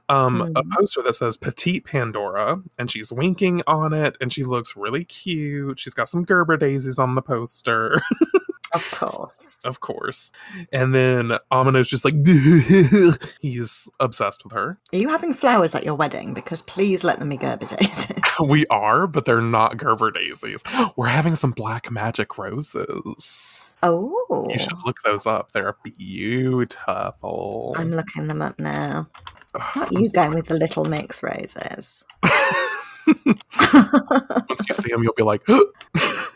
um, a Mhm. poster that says Petite Pandora. And she's winking on it. And she looks really cute. She's got some Gerber daisies on the poster. Of course. of course. And then Amino's just like, he's obsessed with her. Are you having flowers at your wedding? Because please let them be Gerber daisies. We are, but they're not Gerber daisies. We're having some black magic roses. Oh. You should look those up. They're beautiful. I'm looking them up now. Not you going with the little mix roses. Once you see them, you'll be like,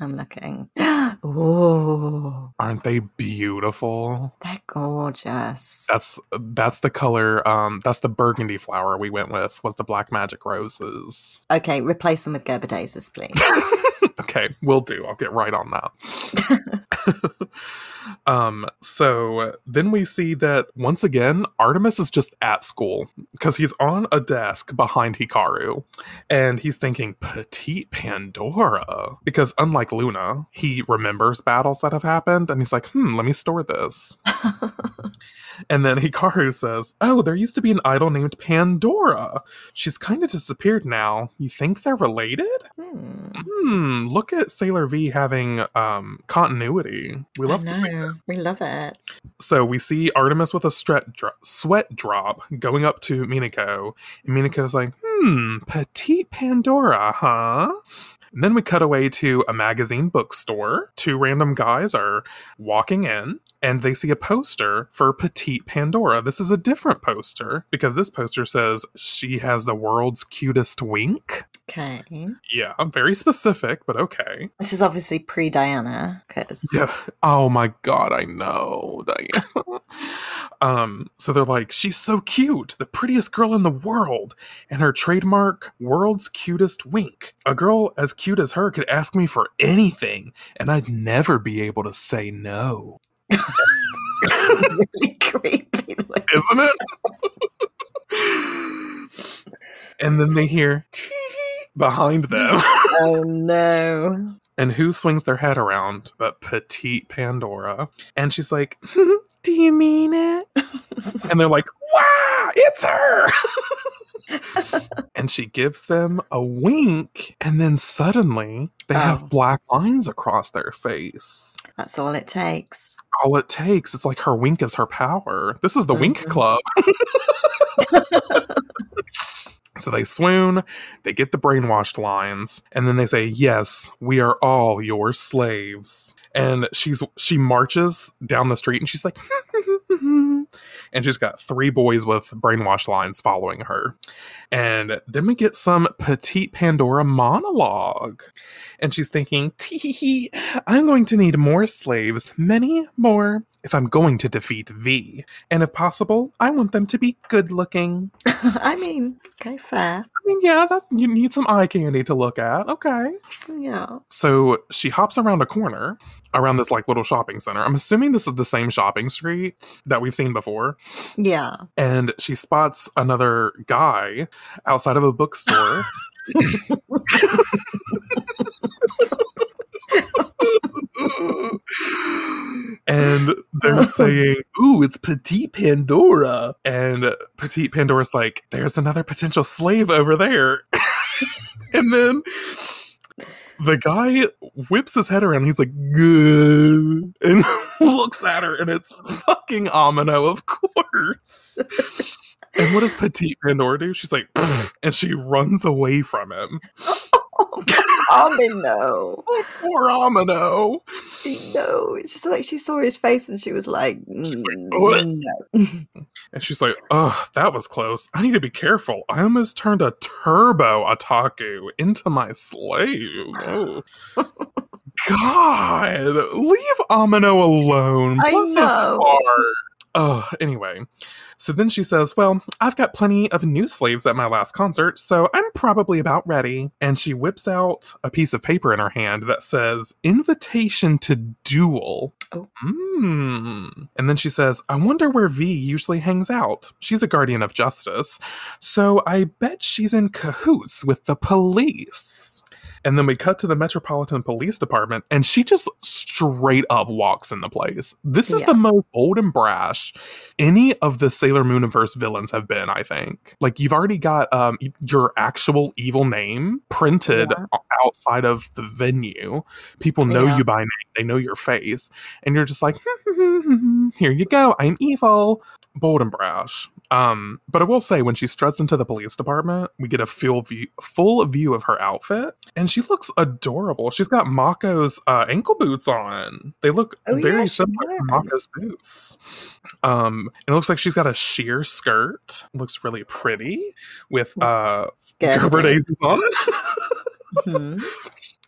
I'm looking. Oh, "Aren't they beautiful?" they're gorgeous. That's that's the color. Um, that's the burgundy flower we went with. Was the black magic roses? Okay, replace them with Gerber daisies, please. okay, we'll do. I'll get right on that. um, so then we see that once again, Artemis is just at school because he's on a desk behind Hikaru and he's thinking, Petite Pandora. Because unlike Luna, he remembers battles that have happened and he's like, hmm, let me store this. And then Hikaru says, Oh, there used to be an idol named Pandora. She's kind of disappeared now. You think they're related? Hmm, Hmm, look at Sailor V having um continuity. We love to see it. We love it. So we see Artemis with a sweat, dro- sweat drop going up to Minako, and Minako's like, hmm, petite Pandora, huh? And then we cut away to a magazine bookstore. Two random guys are walking in and they see a poster for Petite Pandora. This is a different poster because this poster says she has the world's cutest wink. Okay. Yeah, I'm very specific, but okay. This is obviously pre Diana, because Yeah. Oh my god, I know, Diana. um, so they're like, she's so cute, the prettiest girl in the world, and her trademark world's cutest wink. A girl as cute as her could ask me for anything, and I'd never be able to say no. Really creepy. way- Isn't it? and then they hear behind them. Oh no. And who swings their head around but petite Pandora? And she's like, Do you mean it? and they're like, Wow, it's her. And she gives them a wink, and then suddenly they Oh. have black lines across their face. That's all it takes. All it takes, it's like her wink is her power. This is the Wink Mhm. Club. so they swoon, they get the brainwashed lines, and then they say, Yes, we are all your slaves. And she's she marches down the street and she's like and she's got three boys with brainwash lines following her. And then we get some petite Pandora monologue. And she's thinking, Tee I'm going to need more slaves, many more, if I'm going to defeat V. And if possible, I want them to be good looking. I mean, okay, fair. I mean, yeah, that's, you need some eye candy to look at. Okay. Yeah. So she hops around a corner around this like little shopping center. I'm assuming this is the same shopping street that we've seen before. Yeah. And she spots another guy outside of a bookstore. and they're saying, Ooh, it's Petite Pandora. And Petite Pandora's like, There's another potential slave over there. and then the guy whips his head around. He's like, good, and looks at her, and it's fucking Amino, of course. And what does Petite Pandora do? She's like, and she runs away from him. Amino. Oh, poor Amino. No. It's just like she saw his face and she was like, "Mm. And she's like, oh, that was close. I need to be careful. I almost turned a turbo otaku into my slave. Oh. God, leave Amino alone. I know. Oh, anyway. So then she says, Well, I've got plenty of new slaves at my last concert, so I'm probably about ready. And she whips out a piece of paper in her hand that says, Invitation to Duel. Oh. Mm. And then she says, I wonder where V usually hangs out. She's a guardian of justice, so I bet she's in cahoots with the police. And then we cut to the Metropolitan Police Department, and she just straight up walks in the place. This is Yeah. the most bold and brash any of the Sailor Mooniverse villains have been, I think. Like, you've already got um, your actual evil name printed Yeah. outside of the venue. People know Yeah. you by name, they know your face. And you're just like, hmm, hmm, hmm, here you go, I'm evil. Bold and brash. Um, but I will say, when she struts into the police department, we get a full view, full view of her outfit, and she looks adorable. She's got Mako's uh, ankle boots on. They look Oh, very yeah, similar to. Mako's boots. Um, and it looks like she's got a sheer skirt. Looks really pretty with uh. Gerber daisies on it. Mhm.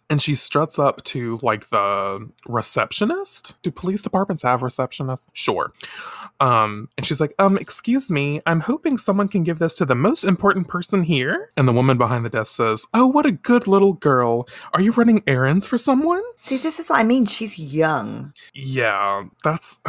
And she struts up to like the receptionist. Do police departments have receptionists? Sure. Um, and she's like, um, excuse me, I'm hoping someone can give this to the most important person here. And the woman behind the desk says, Oh, what a good little girl. Are you running errands for someone? See, this is what I mean. She's young. Yeah, that's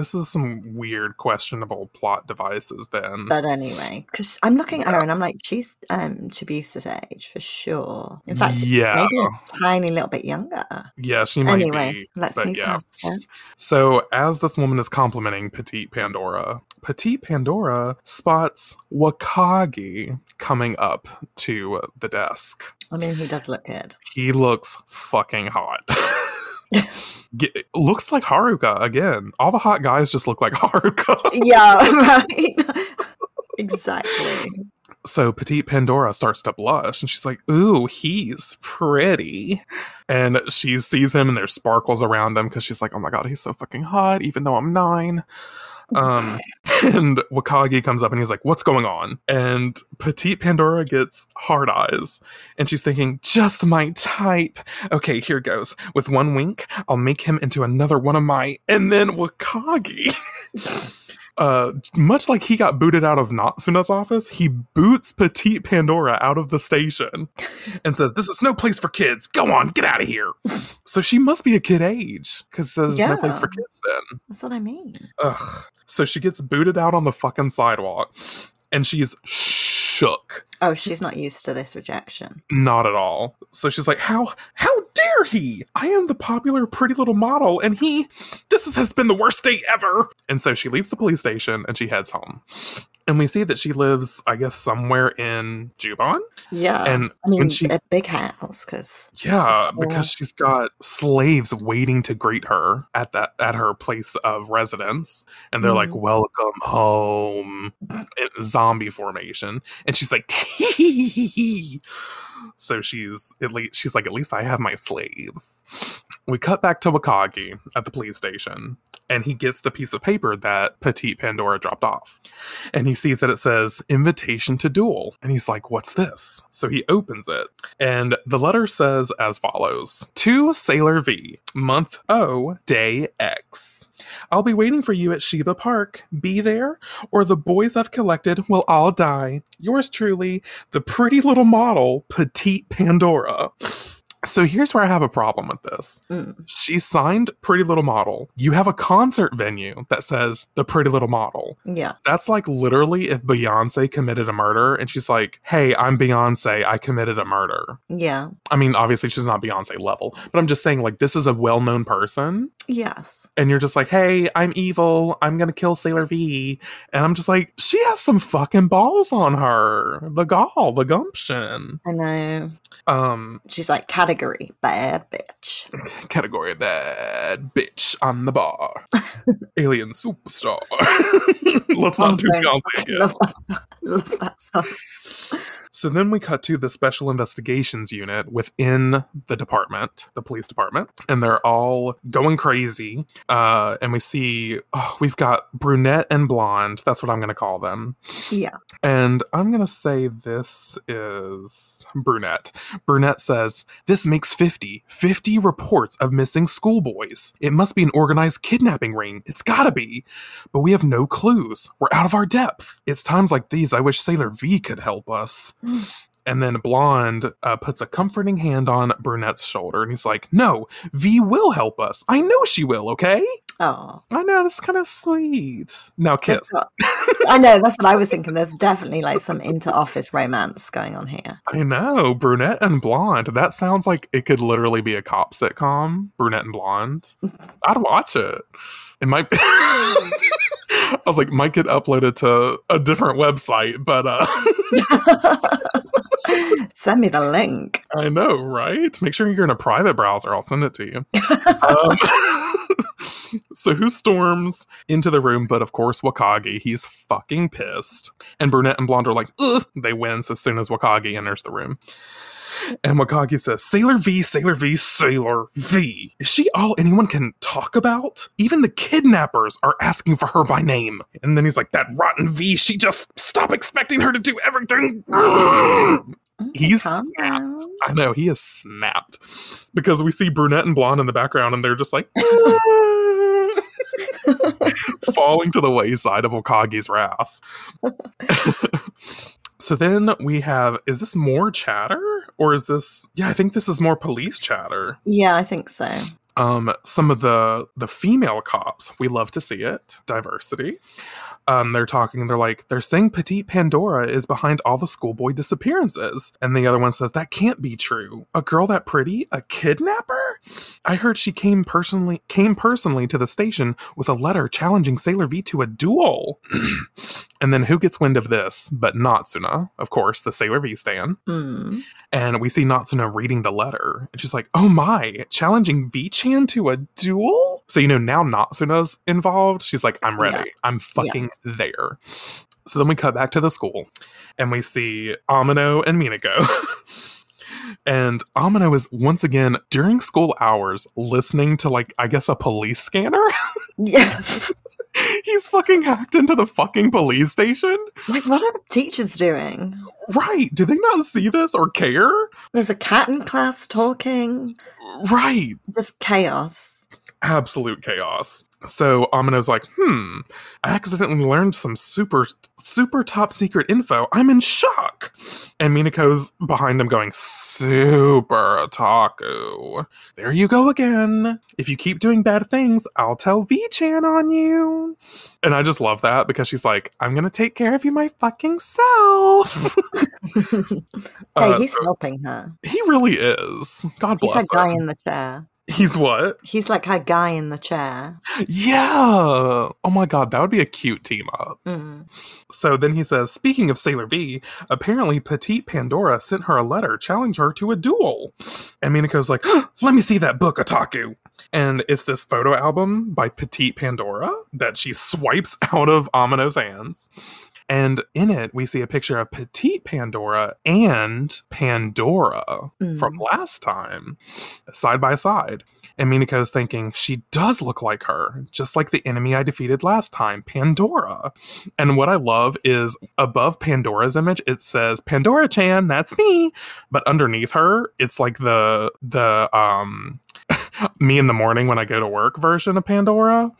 this is some weird, questionable plot devices then. But anyway, because I'm looking at her and I'm like, she's um Chibiusa's age for sure. In fact, yeah. maybe a tiny little bit younger. Yeah, she might Anyway, be. let's move yeah. past her. So, as this woman is complimenting Petite Pandora, Petite Pandora spots Wakagi coming up to the desk. I mean, he does look good. He looks fucking hot. Ge- looks like Haruka again. All the hot guys just look like Haruka. yeah, right. exactly. so Petite Pandora starts to blush and she's like, Ooh, he's pretty. And she sees him and there's sparkles around him because she's like, Oh my god, he's so fucking hot, even though I'm nine. Um, and Wakagi comes up and he's like, What's going on? And Petite Pandora gets hard eyes and she's thinking, Just my type. Okay, here goes. With one wink, I'll make him into another one of my. And then Wakagi. Uh, much like he got booted out of Natsuna's office, he boots Petite Pandora out of the station and says, This is no place for kids. Go on, get out of here. so she must be a kid age because there's no place for kids then. That's what I mean. Ugh. So she gets booted out on the fucking sidewalk and she's shook. Oh, she's not used to this rejection. Not at all. So she's like, How how dare he? I am the popular pretty little model, and he this is, has been the worst day ever. And so she leaves the police station and she heads home. And we see that she lives, I guess, somewhere in Juban. Yeah. and I mean, she a big house because Yeah, because she's got slaves waiting to greet her at that at her place of residence, and they're like, Mhm. "Welcome home," zombie formation. And she's like. So she's at least she's like, at least I have my slaves. We cut back to Wakagi at the police station, and he gets the piece of paper that Petite Pandora dropped off. And he sees that it says invitation to duel. And he's like, What's this? So he opens it, and the letter says as follows To Sailor V, month O, day X. I'll be waiting for you at Shiba Park. Be there, or the boys I've collected will all die. Yours truly, the pretty little model, Petite Pandora. So here's where I have a problem with this. Mm. She signed Pretty Little Model. You have a concert venue that says the Pretty Little Model. Yeah. That's like literally if Beyonce committed a murder and she's like, hey, I'm Beyonce. I committed a murder. Yeah. I mean, obviously she's not Beyonce level, but I'm just saying, like, this is a well known person. Yes. And you're just like, hey, I'm evil. I'm going to kill Sailor V. And I'm just like, she has some fucking balls on her. The gall, the gumption. I know. Um, She's like category bad bitch. category bad bitch on the bar. Alien superstar. Let's not do. Beyonce again. Love that song. Love that song. So then we cut to the special investigations unit within the department, the police department, and they're all going crazy. Uh, and we see oh, we've got brunette and blonde. That's what I'm going to call them. Yeah. And I'm going to say this is brunette. Brunette says, This makes 50. 50 reports of missing schoolboys. It must be an organized kidnapping ring. It's gotta be. But we have no clues. We're out of our depth. It's times like these I wish Sailor V could help us. And then Blonde uh, puts a comforting hand on Brunette's shoulder and he's like, No, V will help us. I know she will, okay? Oh. I know, that's kind of sweet. Now kiss. I know, that's what I was thinking. There's definitely like some inter office romance going on here. I know, brunette and blonde. That sounds like it could literally be a cop sitcom. Brunette and blonde. I'd watch it. It might. I was like, might get uploaded to a different website, but uh Send me the link. I know, right? Make sure you're in a private browser. I'll send it to you. um, so who storms into the room? But of course, Wakagi. He's fucking pissed. And Brunette and Blonde are like, Ugh! they wince as soon as Wakagi enters the room. And Wakagi says, Sailor V, Sailor V, Sailor V. Is she all anyone can talk about? Even the kidnappers are asking for her by name. And then he's like, that rotten V, she just stop expecting her to do everything. Mm. He's snapped. I know, he is snapped. Because we see brunette and blonde in the background and they're just like falling to the wayside of Wakagi's wrath. so then we have is this more chatter? Or is this yeah, I think this is more police chatter. Yeah, I think so. Um some of the the female cops, we love to see it. Diversity. Um, they're talking, they're like, they're saying Petite Pandora is behind all the schoolboy disappearances. And the other one says, that can't be true. A girl that pretty? A kidnapper? I heard she came personally came personally to the station with a letter challenging Sailor V to a duel. and then who gets wind of this? But Natsuna, of course, the Sailor V stan. Hmm. And we see Natsuna reading the letter. And she's like, oh my, challenging V-Chan to a duel? So, you know, now Natsuna's involved. She's like, I'm ready. Yeah. I'm fucking there. So then we cut back to the school and we see Amino and Minako. and Amino is once again during school hours listening to, like, I guess a police scanner. Yeah. He's fucking hacked into the fucking police station. like, what are the teachers doing? Right. Do they not see this or care? There's a cat in class talking. Right. Just chaos. absolute chaos. So Amino's like, hmm, I accidentally learned some super, super top secret info. I'm in shock. And Minako's behind him going, super otaku. There you go again. If you keep doing bad things, I'll tell V-Chan on you. And I just love that because she's like, I'm going to take care of you my fucking self. hey, Uh, he's so helping her. he really is. God He's bless that guy in the chair. He's what? He's like her guy in the chair. Yeah. Oh my god, that would be a cute team up. Mm. So then he says, speaking of Sailor V, apparently Petite Pandora sent her a letter challenging her to a duel. And Minako's like, let me see that book, Otaku. And it's this photo album by Petite Pandora that she swipes out of Amino's hands. And in it, we see a picture of Petite Pandora and Pandora from Mm. last time, side by side. And Minako's thinking, she does look like her, just like the enemy I defeated last time, Pandora. And what I love is above Pandora's image, it says, Pandora Chan, that's me. But underneath her, it's like the the um me in the morning when I go to work version of Pandora.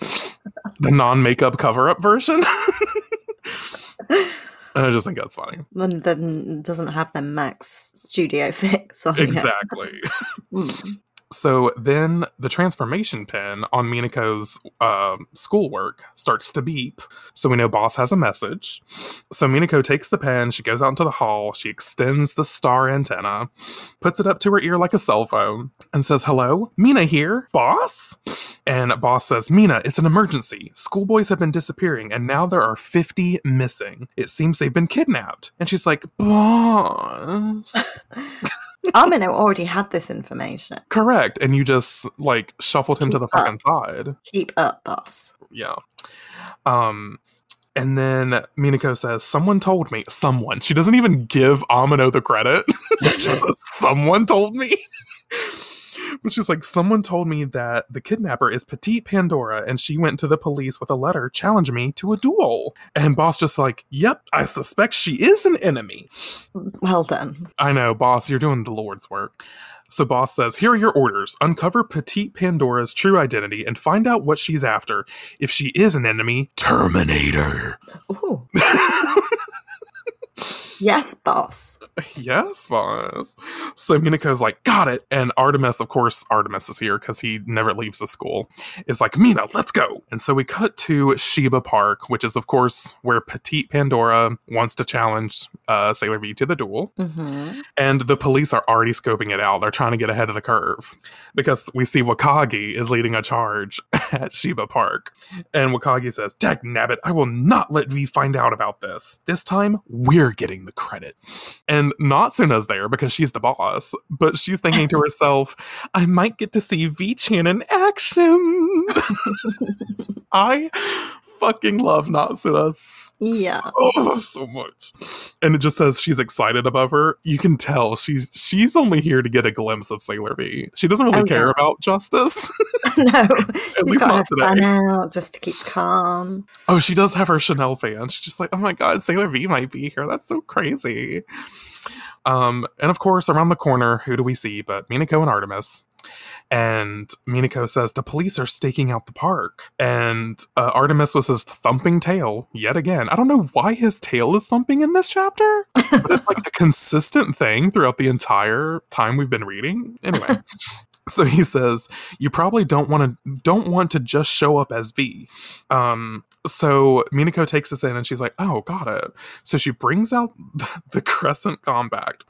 The non-makeup cover-up version. I just think that's funny. And then doesn't have the MAC Studio fix on. Exactly. Mm. So then the transformation pin on Minako's um schoolwork starts to beep. So we know Boss has a message. So Minako takes the pen, she goes out into the hall, she extends the star antenna, puts it up to her ear like a cell phone, and says, Hello, Mina here, Boss? And Boss says, Mina, it's an emergency. Schoolboys have been disappearing, and now there are 50 missing. It seems they've been kidnapped. And she's like, Boss. Amino already had this information. Correct. And you just like shuffled him to the up. fucking side. Keep up, boss. Yeah. Um and then Minako says, Someone told me. Someone. She doesn't even give Amino the credit. Someone told me. But she's like, Someone told me that the kidnapper is Petite Pandora, and she went to the police with a letter challenging me to a duel. And Boss just like, Yep, I suspect she is an enemy. Well done. I know, boss, you're doing the Lord's work. So, boss says, Here are your orders. Uncover Petite Pandora's true identity and find out what she's after. If she is an enemy, Terminator. Ooh. yes, boss. yes, boss. So, Minako's like, Got it. And Artemis, of course, Artemis is here because he never leaves the school, is like, Mina, let's go. And so we cut to Shiba Park, which is, of course, where Petite Pandora wants to challenge uh, Sailor V to the duel. hmm And the police are already scoping it out. They're trying to get ahead of the curve because we see Wakagi is leading a charge at Shiba Park. And Wakagi says, Dag nabbit, I will not let V find out about this. This time, we're getting the credit. And Natsuna's there because she's the boss, but she's thinking to herself, I might get to see V Chan in action. I fucking love Natsuna Yeah. oh so much. And it just says she's excited above her. You can tell she's she's only here to get a glimpse of sailor v. She doesn't really Oh, care yeah. about justice. No. at least not today. out just to keep calm. oh she does have her chanel fan. She's just like oh my god sailor v might be here. That's so crazy. Um and of course around the corner who do we see but minako and artemis and Minako says the police are staking out the park. And uh, Artemis was his thumping tail yet again. I don't know why his tail is thumping in this chapter, but it's like a consistent thing throughout the entire time we've been reading. Anyway. So he says, "You probably don't want to don't want to just show up as V." Um, so Minako takes this in, and she's like, "Oh, got it." So she brings out the Crescent Compact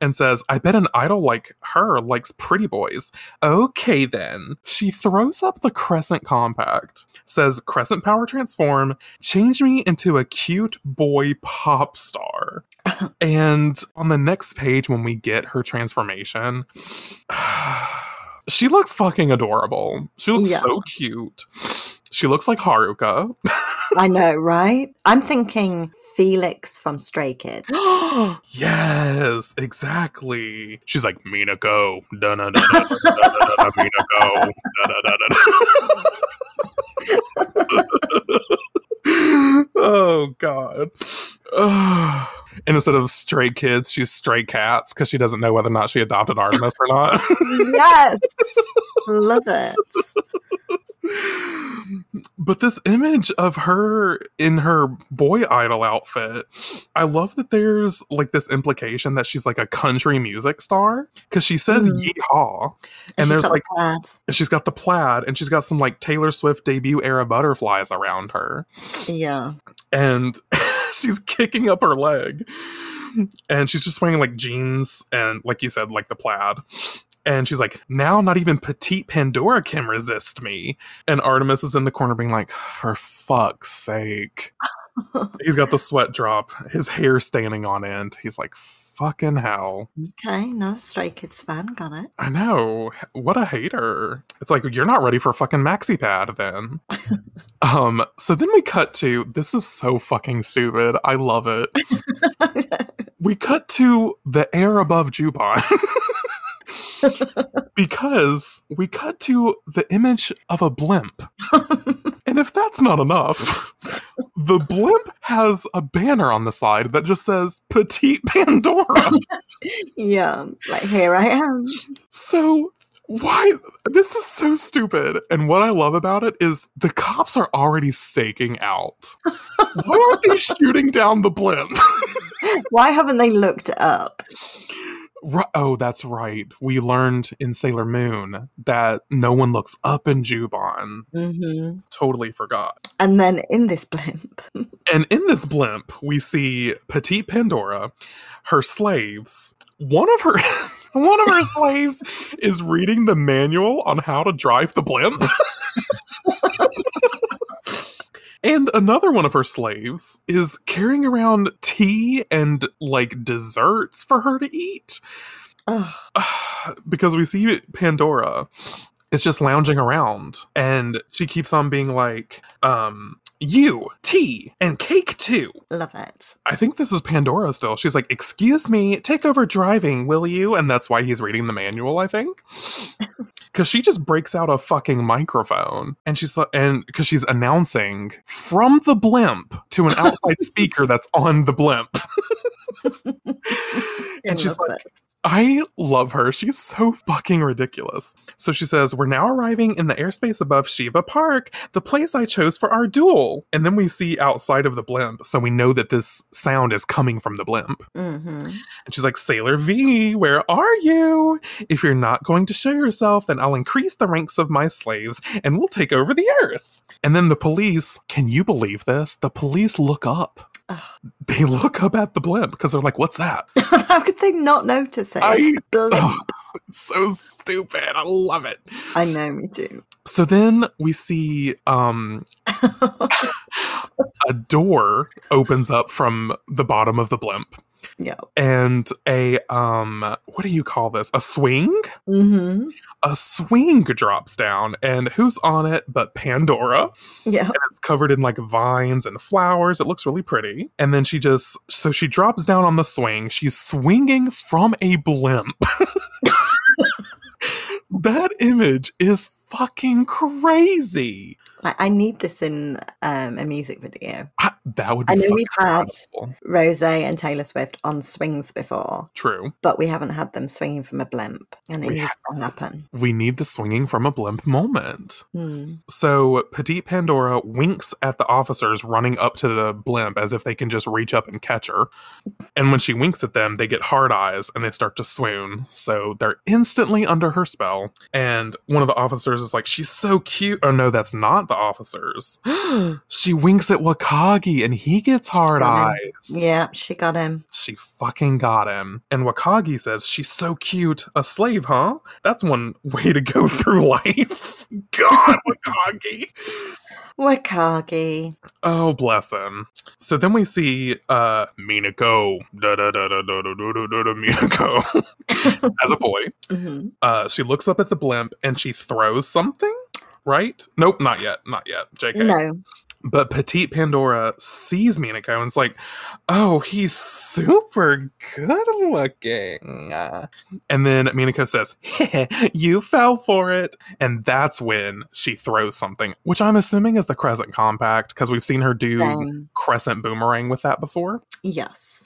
and says, "I bet an idol like her likes pretty boys." Okay, then she throws up the Crescent Compact, says, "Crescent Power Transform, change me into a cute boy pop star." and on the next page, when we get her transformation. She looks fucking adorable. She looks Yeah. so cute. She looks like Haruka. I know, right? I'm thinking Felix from Stray Kids. yes, exactly. She's like, Mina go. Da da da da da da da Mina go. Da da da da. Oh god. Ugh. and instead of stray kids, she's stray cats because she doesn't know whether or not she adopted Artemis or not. yes. Love it. But this image of her in her boy idol outfit, I love that there's like this implication that she's like a country music star because she says Mhm. yeehaw, and she's there's got the like she's got the plaid and she's got some like Taylor Swift debut era butterflies around her, Yeah. and she's kicking up her leg, and she's just wearing like jeans and like you said like the plaid. And she's like, now not even petite Pandora can resist me. And Artemis is in the corner being like, for fuck's sake. He's got the sweat drop, his hair standing on end. He's like, fucking hell. Okay, no Stray Kids fan, got it. I know. What a hater. It's like you're not ready for fucking maxi pad then. um, so then we cut to this is so fucking stupid. I love it. we cut to the air above Juban. because we cut to the image of a blimp. and if that's not enough, the blimp has a banner on the side that just says Petite Pandora. yeah, like here I am. So why this is so stupid and what i love about it is the cops are already staking out why aren't they shooting down the blimp Why haven't they looked up? Oh that's right. We learned in sailor moon that no one looks up in juban. Hmm totally forgot. And then in this blimp, and in this blimp we see petite pandora her slaves. One of her one of her slaves is reading the manual on how to drive the blimp and another one of her slaves is carrying around tea and like desserts for her to eat. Because we see pandora is just lounging around and she keeps on being like um you tea and cake too love it. I think this is Pandora still. She's like, Excuse me, take over driving, will you? And that's why he's reading the manual, I think. Because she just breaks out a fucking microphone and she's like, and because she's announcing from the blimp to an outside speaker that's on the blimp. and she's like. I love her. She's so fucking ridiculous. So she says, We're now arriving in the airspace above Shiba Park, the place I chose for our duel. And then we see outside of the blimp. So we know that this sound is coming from the blimp. Mhm. And she's like, Sailor V, where are you? If you're not going to show yourself, then I'll increase the ranks of my slaves and we'll take over the earth. And then the police, can you believe this? The police look up. Ugh. They look up at the blimp because they're like, What's that? How could they not notice it? I-. Oh, so stupid. I love it. I know, me too. So then we see um a door opens up from the bottom of the blimp yeah. and a um what do you call this? A swing? hmm A swing drops down and who's on it but Pandora? Yeah. And it's covered in like vines and flowers. It looks really pretty. And then she just so she drops down on the swing. She's swinging from a blimp. that image is fucking crazy. Like, I need this in um, a music video. I- that would be I know we've had. Rose and Taylor Swift on swings before, True. but we haven't had them swinging from a blimp, and it We needs to happen. We need the swinging from a blimp moment. Hmm. So Petite Pandora winks at the officers running up to the blimp as if they can just reach up and catch her. And when she winks at them, they get hard eyes and they start to swoon. So they're instantly under her spell. And one of the officers is like, She's so cute. Oh no, that's not the officers. she winks at Wakagi and he gets hard got eyes. Yeah, she got him. She fucking got him. And Wakagi says, She's so cute. A slave, huh? That's one way to go through life. God, Wakagi. Wakagi. Oh, bless him. So then we see uh Minako. Da da da da da da da da da da Minako. As a boy. hmm Uh she looks up at the blimp and she throws something. Right? Nope, not yet. Not yet. JK. No. But Petite Pandora sees Minako and is like, oh, he's super good looking. And then Minako says, you fell for it. And that's when she throws something, which I'm assuming is the Crescent Compact, because we've seen her do Same. Crescent Boomerang with that before. Yes.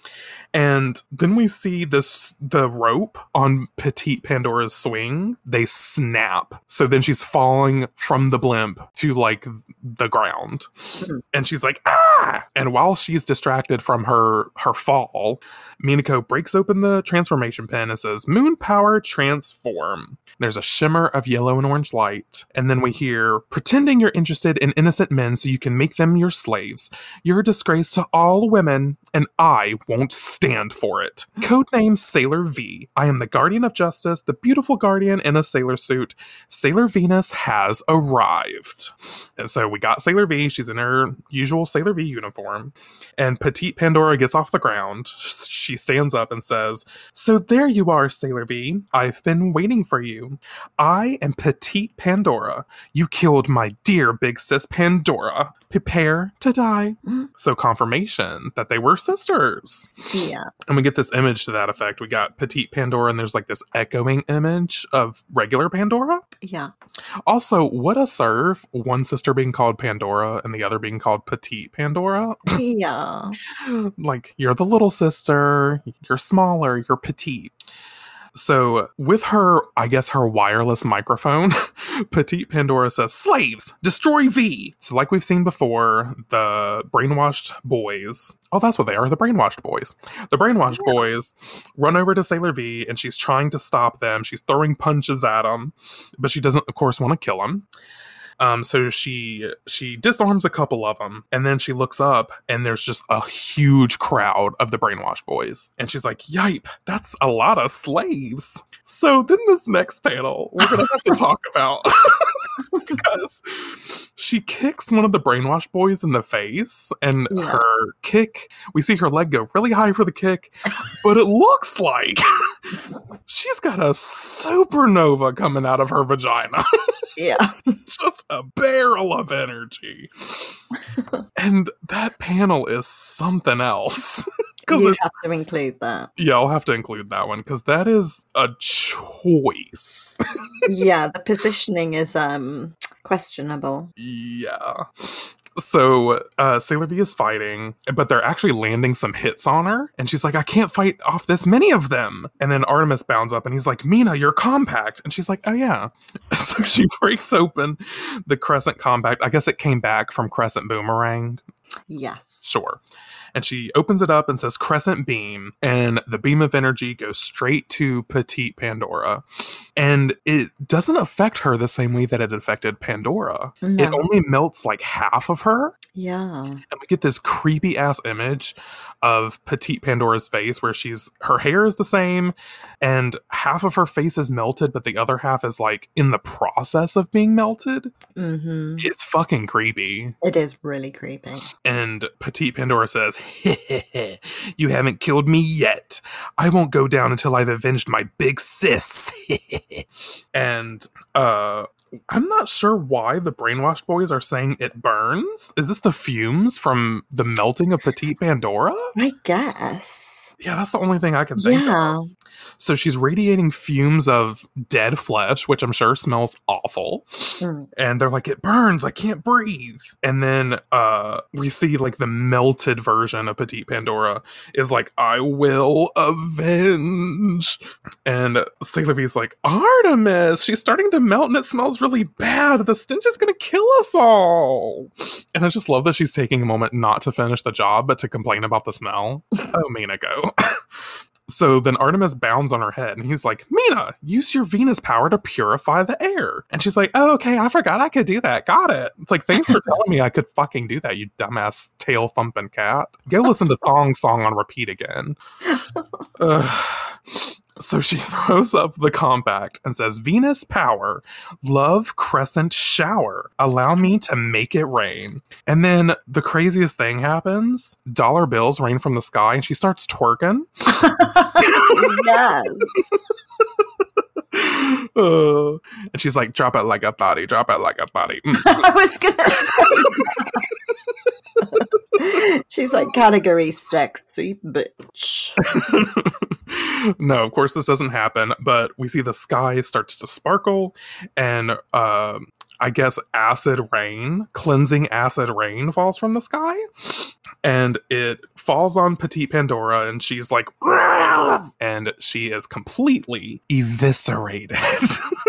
And then we see this the rope on Petite Pandora's swing. They snap. So then she's falling from the blimp to like the ground. Mhm. And she's like, ah! And while she's distracted from her her fall, Minako breaks open the transformation pen and says, Moon power transform. There's a shimmer of yellow and orange light. And then we hear, pretending you're interested in innocent men so you can make them your slaves. You're a disgrace to all women, and I won't stand for it. Codename Sailor V. I am the guardian of justice, the beautiful guardian in a sailor suit. Sailor Venus has arrived. And so we got Sailor V. She's in her usual Sailor V uniform. And Petite Pandora gets off the ground. She stands up and says, So there you are, Sailor V. I've been waiting for you. I am Petite Pandora. You killed my dear big sis Pandora. Prepare to die. So confirmation that they were sisters. Yeah. And we get this image to that effect. We got Petite Pandora, and there's like this echoing image of regular Pandora. Yeah. Also, what a serve. One sister being called Pandora and the other being called Petite Pandora. Yeah. like, you're the little sister, you're smaller, you're petite. So, with her, I guess her wireless microphone, Petite Pandora says, Slaves, destroy V. So, like we've seen before, the brainwashed boys, oh, that's what they are, the brainwashed boys. The brainwashed Yeah. boys run over to Sailor V and she's trying to stop them. She's throwing punches at them, but she doesn't, of course, want to kill them. Um, so she she disarms a couple of them, and then she looks up, and there's just a huge crowd of the brainwashed boys, and she's like, "Yipe, that's a lot of slaves." So then this next panel we're gonna have to talk about because she kicks one of the brainwashed boys in the face, and Yeah. her kick we see her leg go really high for the kick, but it looks like she's got a supernova coming out of her vagina Yeah. just a barrel of energy. and that panel is something else. Because You have to include that. yeah, I'll have to include that one because that is a choice. Yeah, the positioning is um questionable. yeah. So uh, Sailor V is fighting, but they're actually landing some hits on her, and she's like, "I can't fight off this many of them." And then Artemis bounds up, and he's like, "Mina, you're compact," and she's like, "Oh yeah." So she breaks open the Crescent Compact. I guess it came back from Crescent Boomerang, Yes. Sure. And she opens it up and says Crescent Beam, and the beam of energy goes straight to Petite Pandora. And it doesn't affect her the same way that it affected Pandora. It only melts like half of her. Yeah. And we get this creepy ass image of Petite Pandora's face where she's her hair is the same and half of her face is melted, but the other half is like in the process of being melted. Mm-hmm. It's fucking creepy. It is really creepy. And Petite Pandora says, You haven't killed me yet. I won't go down until I've avenged my big sis. and uh I'm not sure why the brainwashed boys are saying it burns. Is this the fumes from the melting of Petite Pandora? I guess. Yeah, that's the only thing I can think of. So she's radiating fumes of dead flesh, which I'm sure smells awful. Mm. And they're like, it burns, I can't breathe. And then uh we see like the melted version of Petite Pandora is like, I will avenge. And Sailor V's like, Artemis, she's starting to melt and it smells really bad. The stench is gonna kill us all. And I just love that she's taking a moment not to finish the job, but to complain about the smell. oh, Mina, go. So then Artemis bounds on her head and he's like, Mina, use your Venus power to purify the air. And she's like, Oh, okay, I forgot I could do that. Got it. It's like, thanks for telling me I could fucking do that, you dumbass tail thumping cat. Go listen to Thong Song on repeat again. Ugh. So she throws up the compact and says, Venus power, love crescent shower, allow me to make it rain. And then the craziest thing happens dollar bills rain from the sky and she starts twerking. yes. Uh, and she's like, drop it like a thotty, drop it like a thotty. Mm. I was gonna say. She's like category sexy bitch. no, of course this doesn't happen, but we see the sky starts to sparkle and um I guess acid rain, cleansing acid rain falls from the sky. And it falls on Petite Pandora, and she's like, and she is completely eviscerated.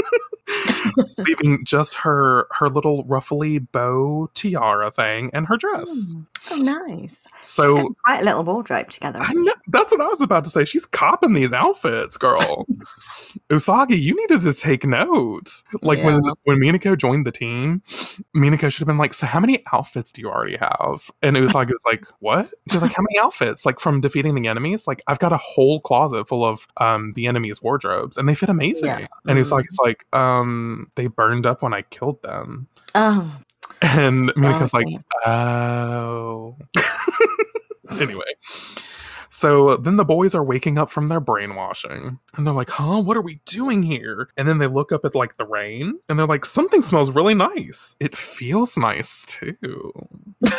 Leaving just her her little ruffly bow tiara thing and her dress. Mm. Oh, nice. So quite a little wardrobe together. Know, that's what I was about to say. She's copping these outfits, girl. Usagi, you needed to take note. Like when Yeah. when Minako joined the team, Minako should have been like, "So how many outfits do you already have?" And Usagi was like, "What?" She was like, "How many outfits? Like from defeating the enemies? Like I've got a whole closet full of um the enemies' wardrobes, and they fit amazing." Yeah. And Mm. Usagi's like, "Um, they burned up when I killed them." Oh, And Minako's like. Oh. anyway. So then the boys are waking up from their brainwashing and they're like, huh, what are we doing here? And then they look up at like the rain and they're like, something smells really nice. It feels nice too.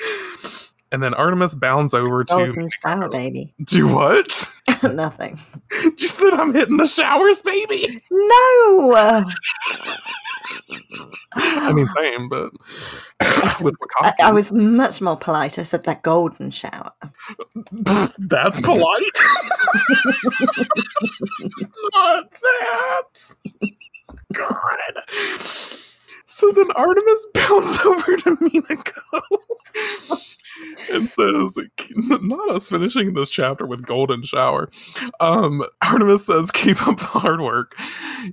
and then Artemis bounds over to oh, golden shower, baby. do what? Nothing. you said I'm hitting the showers, baby. No. I mean, same, but with I, I was much more polite. I said that golden shower. That's polite. Not that. God. So then Artemis bounds over to Minako and says, not us finishing this chapter with golden shower. Um, Artemis says, keep up the hard work.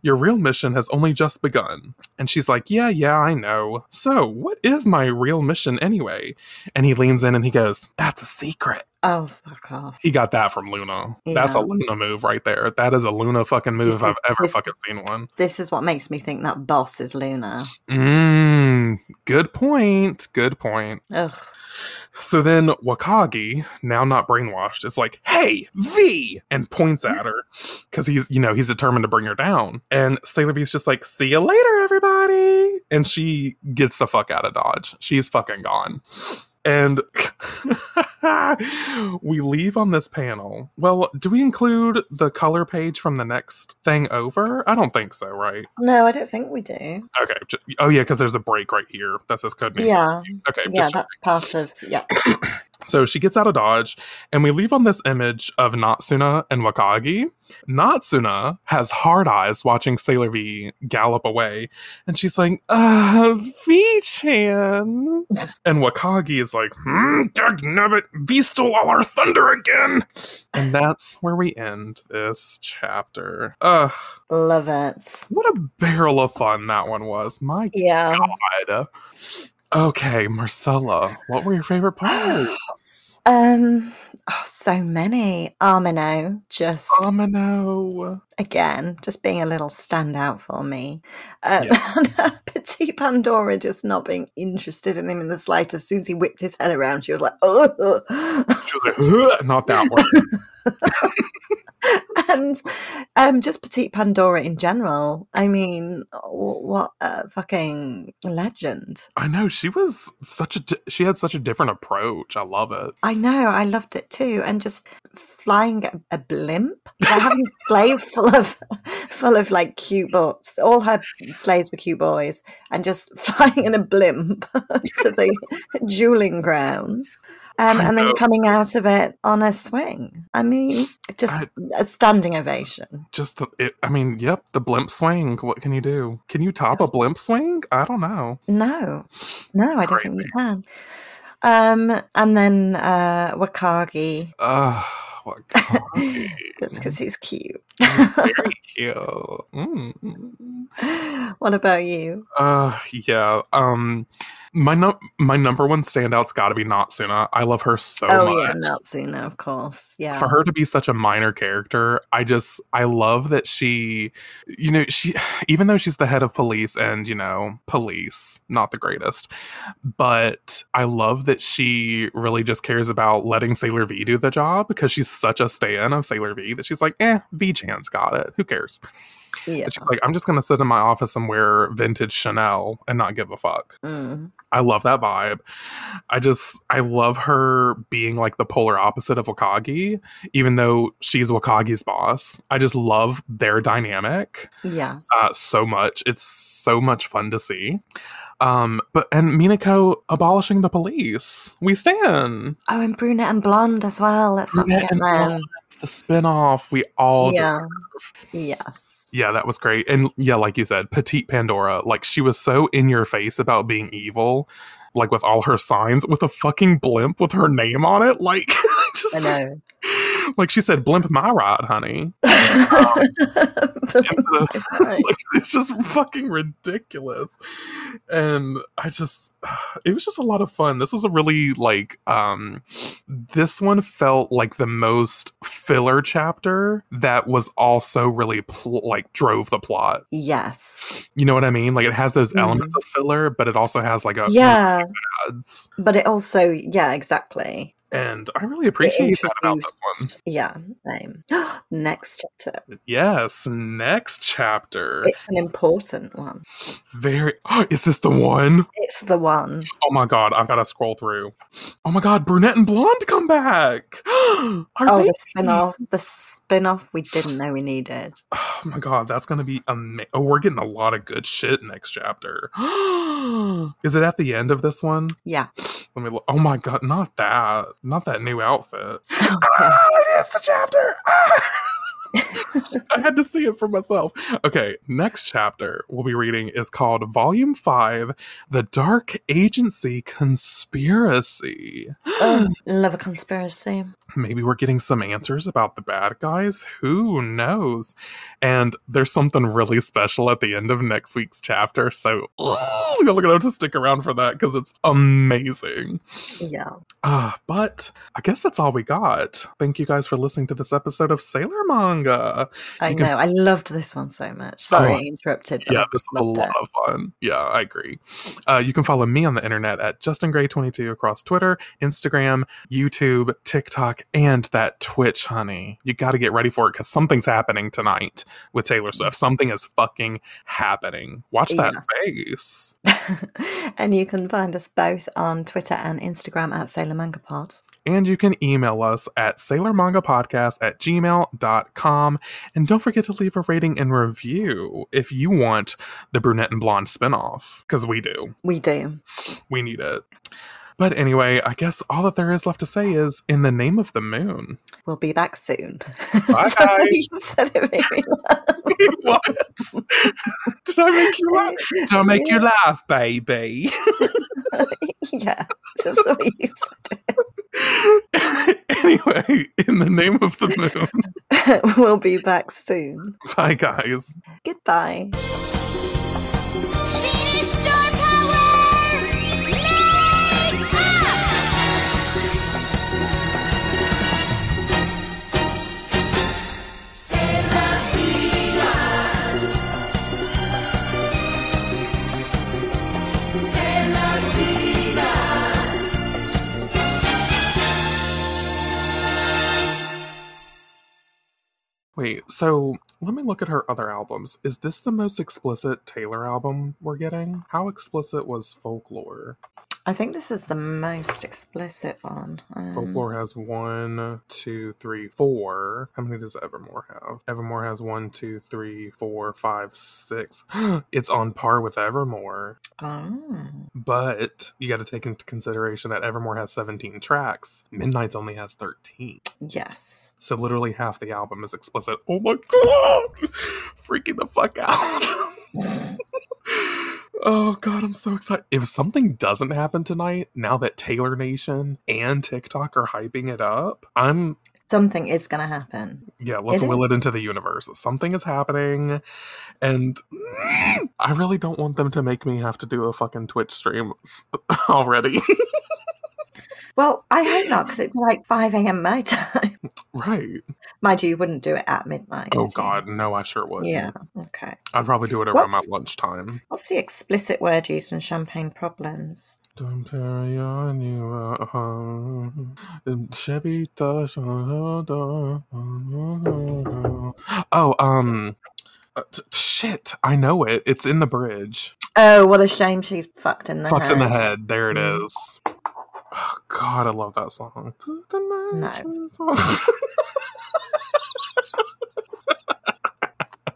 Your real mission has only just begun. And she's like, yeah, yeah, I know. So what is my real mission anyway? And he leans in and he goes, that's a secret. Oh, fuck off. He got that from Luna. That's a Luna move right there. That is a Luna fucking move if I've ever this- fucking seen one. This is what makes me think that boss is Luna. Mmm. Good point. Good point. Ugh. So then Wakagi, now not brainwashed, is like, hey, V! And points at her. Because he's, you know, he's determined to bring her down. And Sailor V's just like, see you later, everybody. And she gets the fuck out of Dodge. She's fucking gone. And we leave on this panel. Well, do we include the color page from the next thing over? I don't think so, right? No, I don't think we do. Okay. Oh, yeah, because there's a break right here that says code names. Yeah. Okay. Yeah, just that's part of. Yeah. so she gets out of Dodge, and we leave on this image of Natsuna and Wakagi. Natsuna has hard eyes watching Sailor V gallop away, and she's like, uh, V-chan. And Wakagi is like, hmm, dagnabbit, V stole all our thunder again. And that's where we end this chapter. Ugh, Love it. what a barrel of fun that one was. My Yeah. God. Okay, Marcella, what were your favorite parts? Um. Oh, so many. Amano, just Amano. again, just being a little standout for me. Um, and Petite Pandora just not being interested in him in the slightest. As soon as he whipped his head around, she was like, oh. She was like, not that one. and um, just Petite Pandora in general. I mean, what a fucking legend. I know she was such a. Di- she had such a different approach. I love it. I know, I loved it too. And just flying a, a blimp, having a slave full of, full of like cute boys. All her slaves were cute boys, and just flying in a blimp to the dueling grounds. Um, and then coming out of it on a swing. I mean, just I- a standing ovation. Just the. It, I mean, yep, the blimp swing. What can you do? Can you top a blimp swing? I don't know. No, no, I don't think you can. Um, and then uh, Wakagi, Ugh, what? that's because he's cute. He's very cute. Mm, mm, mm. what about you? Uh, yeah. Um, my num- my number one standout's got to be Natsuna. I love her so oh much. Oh yeah, Natsuna, of course. Yeah, for her to be such a minor character i just i love that she you know she even though she's the head of police and you know police not the greatest but i love that she really just cares about letting sailor v do the job because she's such a stan of sailor v that she's like eh v chan's got it who cares yeah. And she's like i'm just gonna sit in my office and wear vintage chanel and not give a fuck Mm. I love that vibe. I just I love her being like the polar opposite of Wakagi, even though she's Wakagi's boss. I just love their dynamic Yes. uh, so much. It's so much fun to see. Um, but and Minako abolishing the police. We stand oh, and brunette and blonde as well. Let's not Brunette forget them. The spin-off. We all Yeah. deserve. Yes. Yeah, that was great. And yeah, like you said, Petite Pandora, like she was so in your face about being evil, like with all her signs, with a fucking blimp with her name on it. Like, I just know. Like she said, blimp my rod, honey. Instead of- like it's just fucking ridiculous and i just it was just a lot of fun this was a really like um this one felt like the most filler chapter that was also really pl- like drove the plot yes. you know what i mean like it has those Mhm. elements of filler but it also has like a Yeah. But it also, yeah, exactly. And i really appreciate that about this one Yeah, same. Next chapter. yes next chapter It's an important one. very is this the one It's the one. Oh my god, I've got to scroll through. Oh my god, brunette and blonde come back. Are Oh, they? the spin off. The spin off we didn't know we needed. Oh my god, that's gonna be amazing. Oh, we're getting a lot of good shit next chapter. Is it at the end of this one? Yeah. Let me look. Oh my god, not that. Not that new outfit. Okay. Ah, it is the chapter. Ah! I had to see it for myself. Okay, next chapter we'll be reading is called Volume 5 The Dark Agency Conspiracy. oh, love a conspiracy. Maybe we're getting some answers about the bad guys. Who knows? And there's something really special at the end of next week's chapter. So oh, you're gonna have to stick around for that because it's amazing. Yeah. Uh, but I guess that's all we got. Thank you guys for listening to this episode of Sailor Manga. I You can- know. I loved this one so much. Sorry, Oh, I interrupted. Yeah, this is a lot it. of fun. Yeah, I agree. Uh, you can follow me on the internet at JustinGray22 across Twitter, Instagram, YouTube, TikTok, and that Twitch, honey. You got to get ready for it because something's happening tonight with Taylor Swift. Something is fucking happening. Watch that face. and you can find us both on Twitter and Instagram at Sailor Manga Pod. And you can email us at sailormangapodcast at gmail.com. And don't forget to leave a rating and review if you want the brunette and blonde spinoff, because we do. We do. We need it. But anyway, I guess all that there is left to say is in the name of the moon. We'll be back soon. Bye, guys. you said it made me what? Did I make you laugh? Did I make you laugh, baby? laugh. yeah, just the way you said anyway, in the name of the moon. we'll be back soon. Bye, guys. Goodbye. Wait, so let me look at her other albums. Is this the most explicit Taylor album we're getting? How explicit was Folklore? I think this is the most explicit one. Um, Folklore has one, two, three, four. How many does Evermore have? Evermore has one, two, three, four, five, six. it's on par with Evermore. Oh. But you got to take into consideration that Evermore has 17 tracks. Midnights only has 13. Yes. So literally half the album is explicit. Oh my god! Freaking the fuck out. oh god, I'm so excited. If something doesn't happen tonight, now that Taylor Nation and TikTok are hyping it up, I'm Something is going to happen. yeah, let's It will is. it into the universe. Something is happening, and I really don't want them to make me have to do a fucking Twitch stream already. Well, I hope not, because it'd be like 5 a.m. my time. right. Mind you, you wouldn't do it at midnight. Oh would you? god, no, I sure would. Yeah. Okay. I'd probably do it around What's- my lunchtime. What's the explicit word used in Champagne Problems? Don't carry on you uh, uh, Chevy does Oh, um uh, t- shit, I know it. It's in the bridge. Oh, what a shame she's fucked in the Fucked head. in the head. There it. Mm. is. Oh, God, I love that song. No.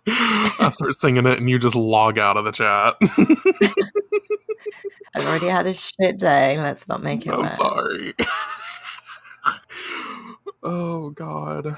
I start singing it and you just log out of the chat. I've already had a shit day. Let's not make it I'm worse. sorry. oh God.